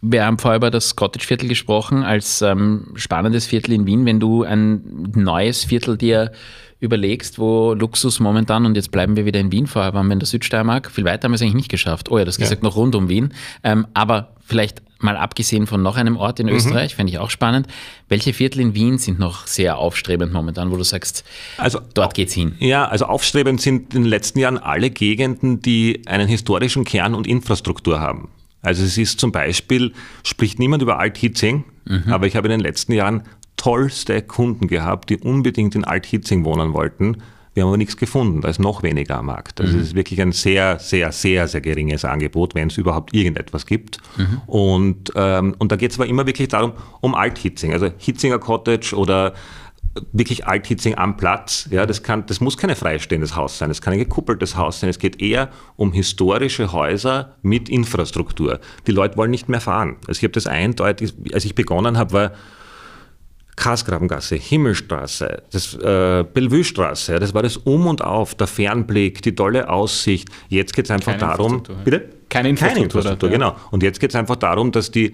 wir haben vorher über das Cottage-Viertel gesprochen, als ähm, spannendes Viertel in Wien. Wenn du ein neues Viertel dir überlegst, wo Luxus momentan, und jetzt bleiben wir wieder in Wien, vorher waren wir in der Südsteiermark, viel weiter haben wir es eigentlich nicht geschafft. Oh ja, das gesagt noch rund um Wien. Ähm, aber vielleicht mal abgesehen von noch einem Ort in Österreich, fände ich auch spannend. Welche Viertel in Wien sind noch sehr aufstrebend momentan, wo du sagst, Also dort geht's hin? Ja, also aufstrebend sind in den letzten Jahren alle Gegenden, die einen historischen Kern und Infrastruktur haben. Also es ist zum Beispiel, spricht niemand über Alt-Hitzing, aber ich habe in den letzten Jahren tollste Kunden gehabt, die unbedingt in Alt-Hitzing wohnen wollten. Wir haben aber nichts gefunden, da ist noch weniger am Markt. Also es ist wirklich ein sehr, sehr, sehr, sehr geringes Angebot, wenn es überhaupt irgendetwas gibt. Und, ähm, und da geht es aber immer wirklich darum, um Alt-Hitzing, also Hitzinger Cottage oder wirklich Althitzing am Platz. Ja, das, kann, das muss kein freistehendes Haus sein, das kann ein gekuppeltes Haus sein. Es geht eher um historische Häuser mit Infrastruktur. Die Leute wollen nicht mehr fahren. Also ich habe das eindeutig, als ich begonnen habe, war Kasgrabengasse, Himmelstraße, das äh, Bellevue-Straße, das war das Um und Auf, der Fernblick, die tolle Aussicht. Jetzt geht es einfach Keine darum, bitte? Keine Infrastruktur, Infrastruktur, ja. genau. Und jetzt geht es einfach darum, dass die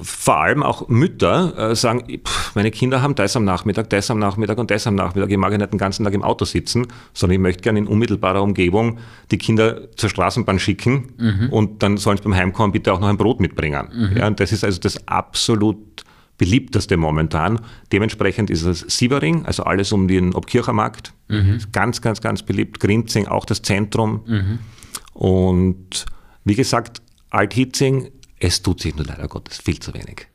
vor allem auch Mütter äh, sagen, pff, meine Kinder haben das am Nachmittag, das am Nachmittag und das am Nachmittag. Ich mag ja nicht den ganzen Tag im Auto sitzen, sondern ich möchte gerne in unmittelbarer Umgebung die Kinder zur Straßenbahn schicken und dann sollen sie beim Heimkommen bitte auch noch ein Brot mitbringen. Ja, und das ist also das absolut beliebteste momentan. Dementsprechend ist es Sievering, also alles um den Obkirchermarkt. Ist Ganz, ganz, ganz beliebt. Grinzing, auch das Zentrum. Und wie gesagt, Althitzing, es tut sich nur leider Gottes viel zu wenig.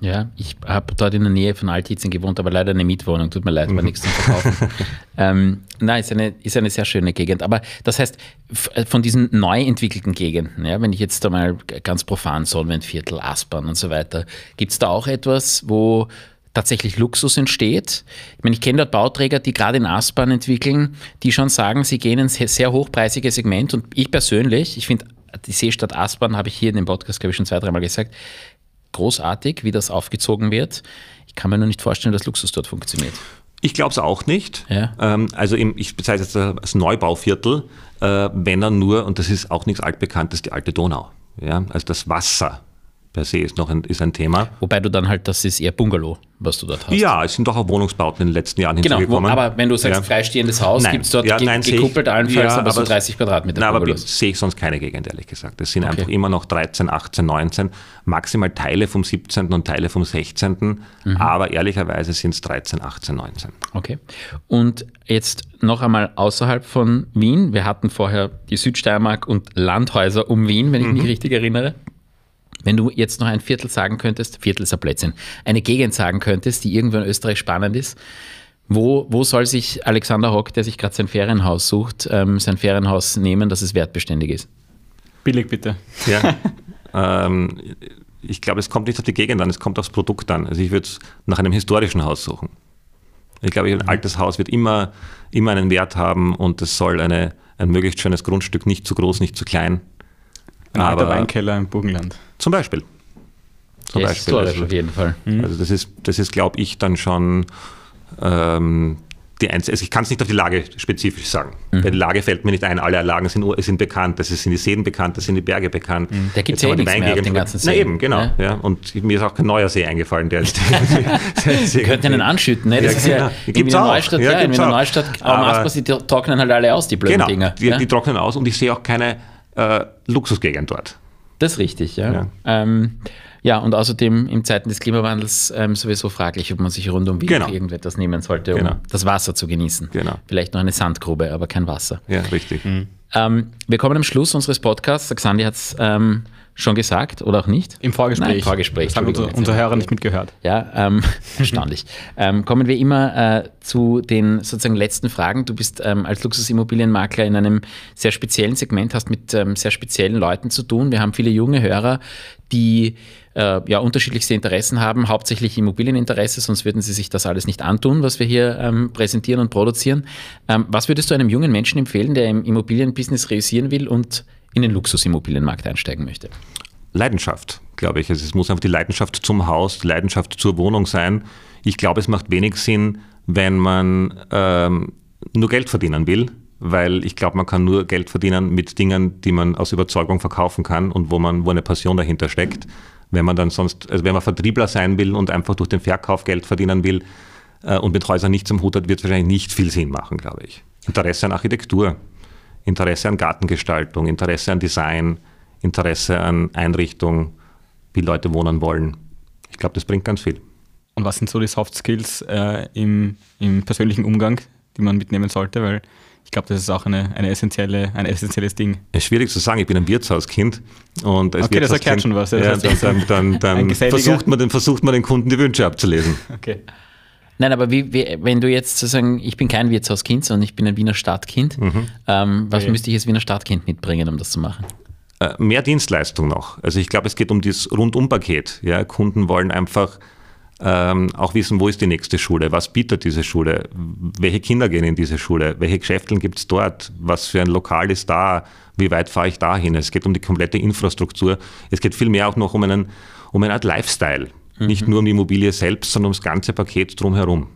Ja, ich habe dort in der Nähe von Althitzen gewohnt, aber leider eine Mietwohnung. Tut mir leid, war nichts zum Verkaufen. ähm, nein, ist eine, ist eine sehr schöne Gegend. Aber das heißt, äh, von diesen neu entwickelten Gegenden, ja, wenn ich jetzt einmal ganz profan Solventviertel, Aspern und so weiter, gibt es da auch etwas, wo tatsächlich Luxus entsteht. Ich meine, ich kenne dort Bauträger, die gerade in Aspern entwickeln, die schon sagen, sie gehen ins sehr- sehr hochpreisige Segment. Und ich persönlich, ich finde, die Seestadt Aspern, habe ich hier in dem Podcast, glaube ich, schon zwei, dreimal gesagt, großartig, wie das aufgezogen wird. Ich kann mir nur nicht vorstellen, dass Luxus dort funktioniert. Ich glaube es auch nicht. Ja. Ähm, also im, ich bezeichne es als Neubauviertel, äh, wenn dann nur, und das ist auch nichts altbekanntes, die alte Donau. Ja? Also das Wasser per se ist noch ein, ist ein Thema. Wobei du dann halt, das ist eher Bungalow, was du dort hast. Ja, es sind doch auch Wohnungsbauten in den letzten Jahren Genau, hinzugekommen. aber wenn du sagst Ja. freistehendes Haus, gibt es dort Ja, nein, sehe ich- gekuppelt allenfalls, ja, aber so aber- 30 Quadratmeter Nein, aber Bungalows. sehe ich sonst keine Gegend, ehrlich gesagt. Es sind einfach immer noch 13, 18, 19, maximal Teile vom 17. und Teile vom 16. Mhm. Aber ehrlicherweise sind es 13, 18, 19. Okay. Und jetzt noch einmal außerhalb von Wien. Wir hatten vorher die Südsteiermark und Landhäuser um Wien, wenn ich Mhm. mich richtig erinnere. Wenn du jetzt noch ein Viertel sagen könntest, Viertel ist ein Blödsinn, eine Gegend sagen könntest, die irgendwo in Österreich spannend ist, wo, wo soll sich Alexander Hock, der sich gerade sein Ferienhaus sucht, ähm, sein Ferienhaus nehmen, dass es wertbeständig ist? Billig bitte. Ja. ähm, ich glaube, es kommt nicht auf die Gegend an, es kommt aufs Produkt an. Also ich würde nach einem historischen Haus suchen. Ich glaube, ein altes Haus wird immer, immer einen Wert haben und es soll eine, ein möglichst schönes Grundstück, nicht zu groß, nicht zu klein. Ein alter Aber- Weinkeller im Burgenland. Zum Beispiel. Zum Ja, Beispiel. historisch Also, auf jeden Fall. also das ist, das ist glaube ich, dann schon ähm, die einzige, also ich kann es nicht auf die Lage spezifisch sagen. Mhm. Weil die Lage fällt mir nicht ein. Alle Lagen sind, sind bekannt. Das sind die Seen bekannt, das sind die Berge bekannt. Da gibt's Jetzt ja eh die nichts mehr auf Weingegend- den ganzen Na Seen, eben, genau. ne? Ja. Und mir ist auch kein neuer See eingefallen, der ist. Wir könnten einen anschütten, ne? Das Ja, ist ja genau. in Gibt's Wiener auch. Neustadt, Ja, ja, in Wiener. Neustadt, aber Aber- machbar, sie trocknen halt alle aus, die blöden genau, Dinger. die, ne? die trocknen aus und ich sehe auch keine äh, Luxusgegend dort. Das ist richtig, ja. Ja. Ähm, ja, und außerdem in Zeiten des Klimawandels ähm, sowieso fraglich, ob man sich rund um Wien Genau. irgendetwas nehmen sollte, um Genau. das Wasser zu genießen. Genau. Vielleicht noch eine Sandgrube, aber kein Wasser. Ja, richtig. Ähm, wir kommen am Schluss unseres Podcasts. Xandi hat es ähm, schon gesagt oder auch nicht. Im Vorgespräch. Nein, im Vorgespräch. Das haben unsere, unsere Hörer nicht mitgehört. Ja, ähm, erstaunlich. ähm, kommen wir immer äh, zu den sozusagen letzten Fragen. Du bist ähm, als Luxusimmobilienmakler in einem sehr speziellen Segment, hast mit ähm, sehr speziellen Leuten zu tun. Wir haben viele junge Hörer, die äh, ja unterschiedlichste Interessen haben, hauptsächlich Immobilieninteresse, sonst würden sie sich das alles nicht antun, was wir hier ähm, präsentieren und produzieren. Ähm, was würdest du einem jungen Menschen empfehlen, der im Immobilienbusiness realisieren will und in den Luxusimmobilienmarkt einsteigen möchte? Leidenschaft, glaube ich. Also es muss einfach die Leidenschaft zum Haus, die Leidenschaft zur Wohnung sein. Ich glaube, es macht wenig Sinn, wenn man ähm, nur Geld verdienen will, weil ich glaube, man kann nur Geld verdienen mit Dingen, die man aus Überzeugung verkaufen kann und wo man, wo eine Passion dahinter steckt. Wenn man dann sonst, also wenn man Vertriebler sein will und einfach durch den Verkauf Geld verdienen will äh, und mit Häusern nichts am Hut hat, wird es wahrscheinlich nicht viel Sinn machen, glaube ich. Interesse an Architektur, Interesse an Gartengestaltung, Interesse an Design, Interesse an Einrichtung, wie Leute wohnen wollen. Ich glaube, das bringt ganz viel. Und was sind so die Soft Skills äh, im, im persönlichen Umgang, die man mitnehmen sollte? Weil ich glaube, das ist auch eine, eine essentielle, ein essentielles Ding. Es ist schwierig zu sagen, ich bin ein Wirtshauskind. Und als Okay, das Wirtshauskind- erklärt schon was, ja, Ja, das dann dann, dann, dann versucht, man den, versucht man den Kunden die Wünsche abzulesen. Okay. Nein, aber wie, wie, wenn du jetzt sozusagen, ich bin kein Wirtshauskind, sondern ich bin ein Wiener Stadtkind, ähm, was Okay. müsste ich als Wiener Stadtkind mitbringen, um das zu machen? Äh, mehr Dienstleistung noch. Also ich glaube, es geht um dieses Rundumpaket. Ja, Kunden wollen einfach ähm, auch wissen, wo ist die nächste Schule, was bietet diese Schule, welche Kinder gehen in diese Schule, welche Geschäfteln gibt es dort, was für ein Lokal ist da, wie weit fahre ich da hin. Es geht um die komplette Infrastruktur. Es geht vielmehr auch noch um einen, um eine Art Lifestyle. Nicht nur um die Immobilie selbst, sondern ums ganze Paket drumherum.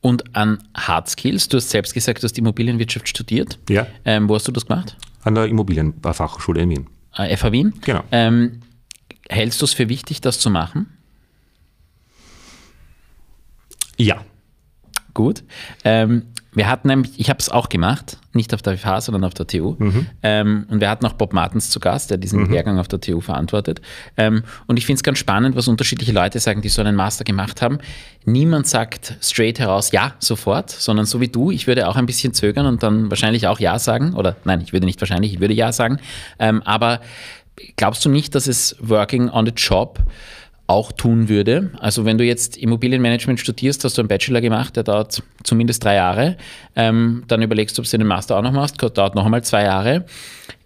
Und an Hard Skills, du hast selbst gesagt, du hast Immobilienwirtschaft studiert. Ja, Ähm, wo hast du das gemacht? an der Immobilienfachhochschule in Wien. Äh, FH Wien? Genau. Ähm, hältst du es für wichtig, das zu machen? Ja, Gut. Ähm, wir hatten nämlich, ich habe es auch gemacht, nicht auf der FH, sondern auf der TU. Ähm, und wir hatten auch Bob Martens zu Gast, der diesen Lehrgang auf der TU verantwortet. Ähm, und ich finde es ganz spannend, was unterschiedliche Leute sagen, die so einen Master gemacht haben. Niemand sagt straight heraus ja, sofort, sondern so wie du, ich würde auch ein bisschen zögern und dann wahrscheinlich auch ja sagen. Oder nein, ich würde nicht wahrscheinlich, ich würde ja sagen. Ähm, aber glaubst du nicht, dass es Working on the Job auch tun würde. Also wenn du jetzt Immobilienmanagement studierst, hast du einen Bachelor gemacht, der dauert zumindest drei Jahre, ähm, dann überlegst du, ob du den Master auch noch machst, dauert noch einmal zwei Jahre.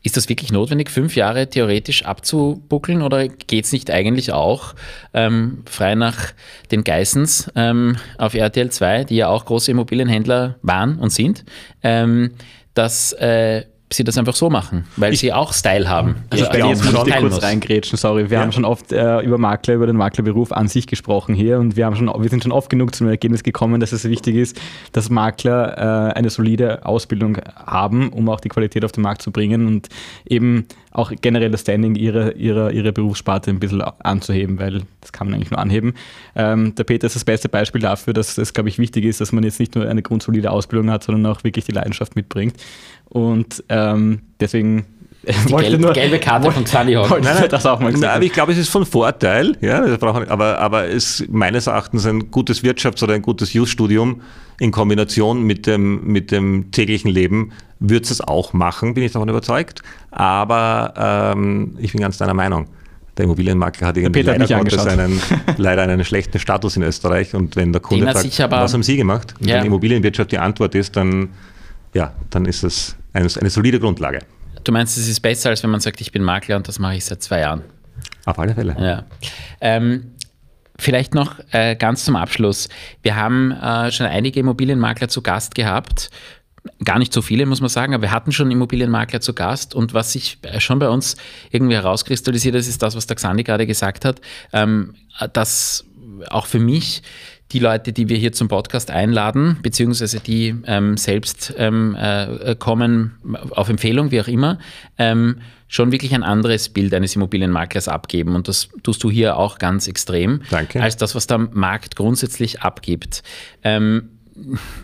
Ist das wirklich notwendig, fünf Jahre theoretisch abzubuckeln oder geht es nicht eigentlich auch ähm, frei nach den Geissens ähm, auf RTL 2, die ja auch große Immobilienhändler waren und sind, ähm, dass äh, sie das einfach so machen, weil sie auch Style haben. Also Ich bei glaub jetzt muss ich kurz muss. reingrätschen, sorry. Wir Ja. haben schon oft äh, über Makler, über den Maklerberuf an sich gesprochen hier und wir, haben schon, wir sind schon oft genug zum Ergebnis gekommen, dass es wichtig ist, dass Makler äh, eine solide Ausbildung haben, um auch die Qualität auf den Markt zu bringen und eben auch generell das Standing ihrer, ihrer, ihrer Berufssparte ein bisschen anzuheben, weil das kann man eigentlich nur anheben. Ähm, der Peter ist das beste Beispiel dafür, dass es, glaube ich, wichtig ist, dass man jetzt nicht nur eine grundsolide Ausbildung hat, sondern auch wirklich die Leidenschaft mitbringt. Und ähm, deswegen die gelbe, nur, gelbe Karte von Xani Nein, nein, das auch mal gesagt. ich glaube, es ist von Vorteil, ja, aber, aber es ist meines Erachtens ein gutes Wirtschafts- oder ein gutes Youth-Studium in Kombination mit dem, mit dem täglichen Leben wird es auch machen, bin ich davon überzeugt. Aber ähm, ich bin ganz deiner Meinung. Der Immobilienmakler hat irgendwie leider, Gottes einen, leider einen schlechten Status in Österreich. Und wenn der Kunde fragt, aber, was haben Sie gemacht? Und ja. wenn Immobilienwirtschaft die Antwort ist, dann, ja, dann ist es eine, eine solide Grundlage. Du meinst, es ist besser, als wenn man sagt, ich bin Makler und das mache ich seit zwei Jahren? Auf alle Fälle. Ja. Ähm, vielleicht noch äh, ganz zum Abschluss. Wir haben äh, schon einige Immobilienmakler zu Gast gehabt. Gar nicht so viele, muss man sagen, aber wir hatten schon Immobilienmakler zu Gast. Und was sich äh, schon bei uns irgendwie herauskristallisiert ist, ist das, was der Xandi gerade gesagt hat, ähm, dass auch für mich die Leute, die wir hier zum Podcast einladen, beziehungsweise die ähm, selbst ähm, äh, kommen, auf Empfehlung, wie auch immer, ähm, schon wirklich ein anderes Bild eines Immobilienmaklers abgeben. Und das tust du hier auch ganz extrem, Danke. als das, was der Markt grundsätzlich abgibt. Ähm,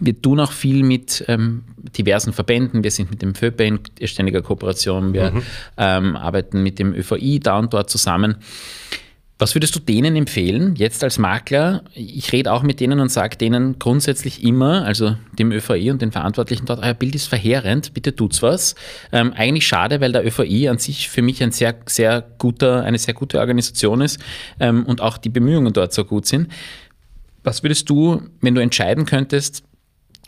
wir tun auch viel mit ähm, diversen Verbänden. Wir sind mit dem ÖVP in ständiger Kooperation. Wir mhm. ähm, arbeiten mit dem ÖVI da und dort zusammen. Was würdest du denen empfehlen, jetzt als Makler? Ich rede auch mit denen und sage denen grundsätzlich immer, also dem ÖVI und den Verantwortlichen dort, euer Bild ist verheerend, bitte tut's was. Ähm, eigentlich schade, weil der ÖVI an sich für mich ein sehr, sehr guter, eine sehr gute Organisation ist ähm, und auch die Bemühungen dort so gut sind. Was würdest du, wenn du entscheiden könntest,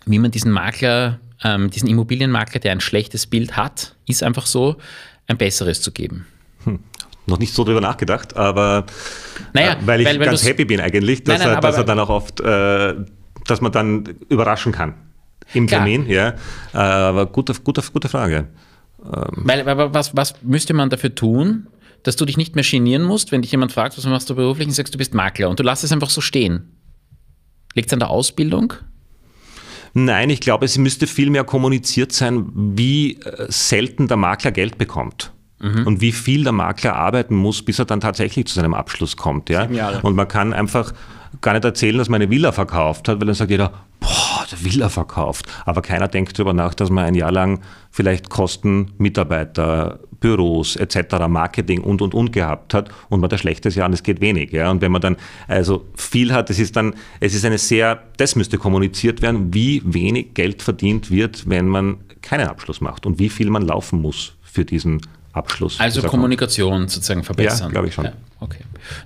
wie man diesen Makler, ähm, diesen Immobilienmakler, der ein schlechtes Bild hat, ist einfach so, ein besseres zu geben? Hm noch nicht so drüber nachgedacht, aber naja, äh, weil ich weil, ganz happy bin eigentlich, dass, nein, nein, er, dass er dann auch oft, äh, dass man dann überraschen kann im klar. Termin. Ja, äh, aber gute, gute, gute Frage. Ähm. Weil, aber was, was müsste man dafür tun, dass du dich nicht mehr genieren musst, wenn dich jemand fragt, was machst du beruflich und sagst, du bist Makler und du lässt es einfach so stehen? Liegt es an der Ausbildung? Nein, ich glaube, es müsste viel mehr kommuniziert sein, wie äh, selten der Makler Geld bekommt. Mhm. Und wie viel der Makler arbeiten muss, bis er dann tatsächlich zu seinem Abschluss kommt. Ja? Und man kann einfach gar nicht erzählen, dass man eine Villa verkauft hat, weil dann sagt jeder, boah, der Villa verkauft. Aber keiner denkt darüber nach, dass man ein Jahr lang vielleicht Kosten, Mitarbeiter, Büros etc., Marketing und und und gehabt hat und man das schlechtes Jahr und es geht wenig. Ja? Und wenn man dann also viel hat, es ist dann, es ist eine sehr, das müsste kommuniziert werden, wie wenig Geld verdient wird, wenn man keinen Abschluss macht und wie viel man laufen muss für diesen Abschluss. Also Kommunikation sozusagen verbessern. Ja, glaube ich schon. Ja, okay.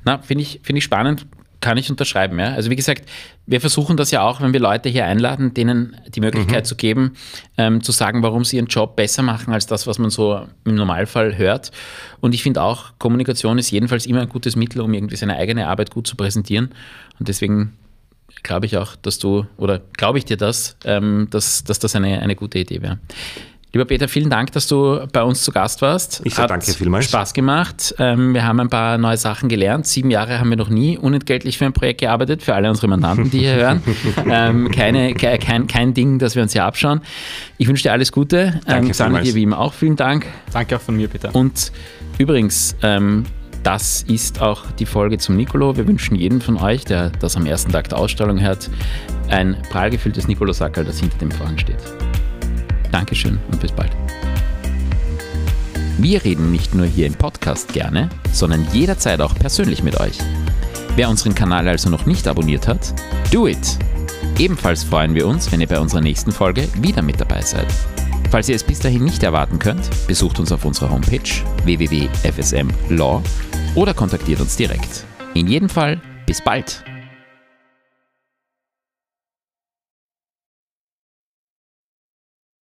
Na, finde ich, find ich spannend, kann ich unterschreiben. Ja? Also wie gesagt, wir versuchen das ja auch, wenn wir Leute hier einladen, denen die Möglichkeit mhm. zu geben, ähm, zu sagen, warum sie ihren Job besser machen als das, was man so im Normalfall hört. Und ich finde auch, Kommunikation ist jedenfalls immer ein gutes Mittel, um irgendwie seine eigene Arbeit gut zu präsentieren. Und deswegen glaube ich auch, dass du, oder glaube ich dir das, ähm, dass, dass das eine, eine gute Idee wäre. Lieber Peter, vielen Dank, dass du bei uns zu Gast warst. Ich sage danke vielmals. Spaß gemacht. Ähm, wir haben ein paar neue Sachen gelernt. Sieben Jahre haben wir noch nie unentgeltlich für ein Projekt gearbeitet, für alle unsere Mandanten, die hier hören. Ähm, keine, kein, kein Ding, das wir uns hier abschauen. Ich wünsche dir alles Gute. Danke ähm, dir wie immer auch vielen Dank. Danke auch von mir, Peter. Und übrigens, das ist auch die Folge zum Nicolo. Wir wünschen jedem von euch, der das am ersten Tag der Ausstellung hört, ein prall gefülltes Nicolo-Sackerl, das hinter dem Vorhang steht. Dankeschön und bis bald. Wir reden nicht nur hier im Podcast gerne, sondern jederzeit auch persönlich mit euch. Wer unseren Kanal also noch nicht abonniert hat, do it! Ebenfalls freuen wir uns, wenn ihr bei unserer nächsten Folge wieder mit dabei seid. Falls ihr es bis dahin nicht erwarten könnt, besucht uns auf unserer Homepage www.fsmlaw oder kontaktiert uns direkt. In jedem Fall, bis bald!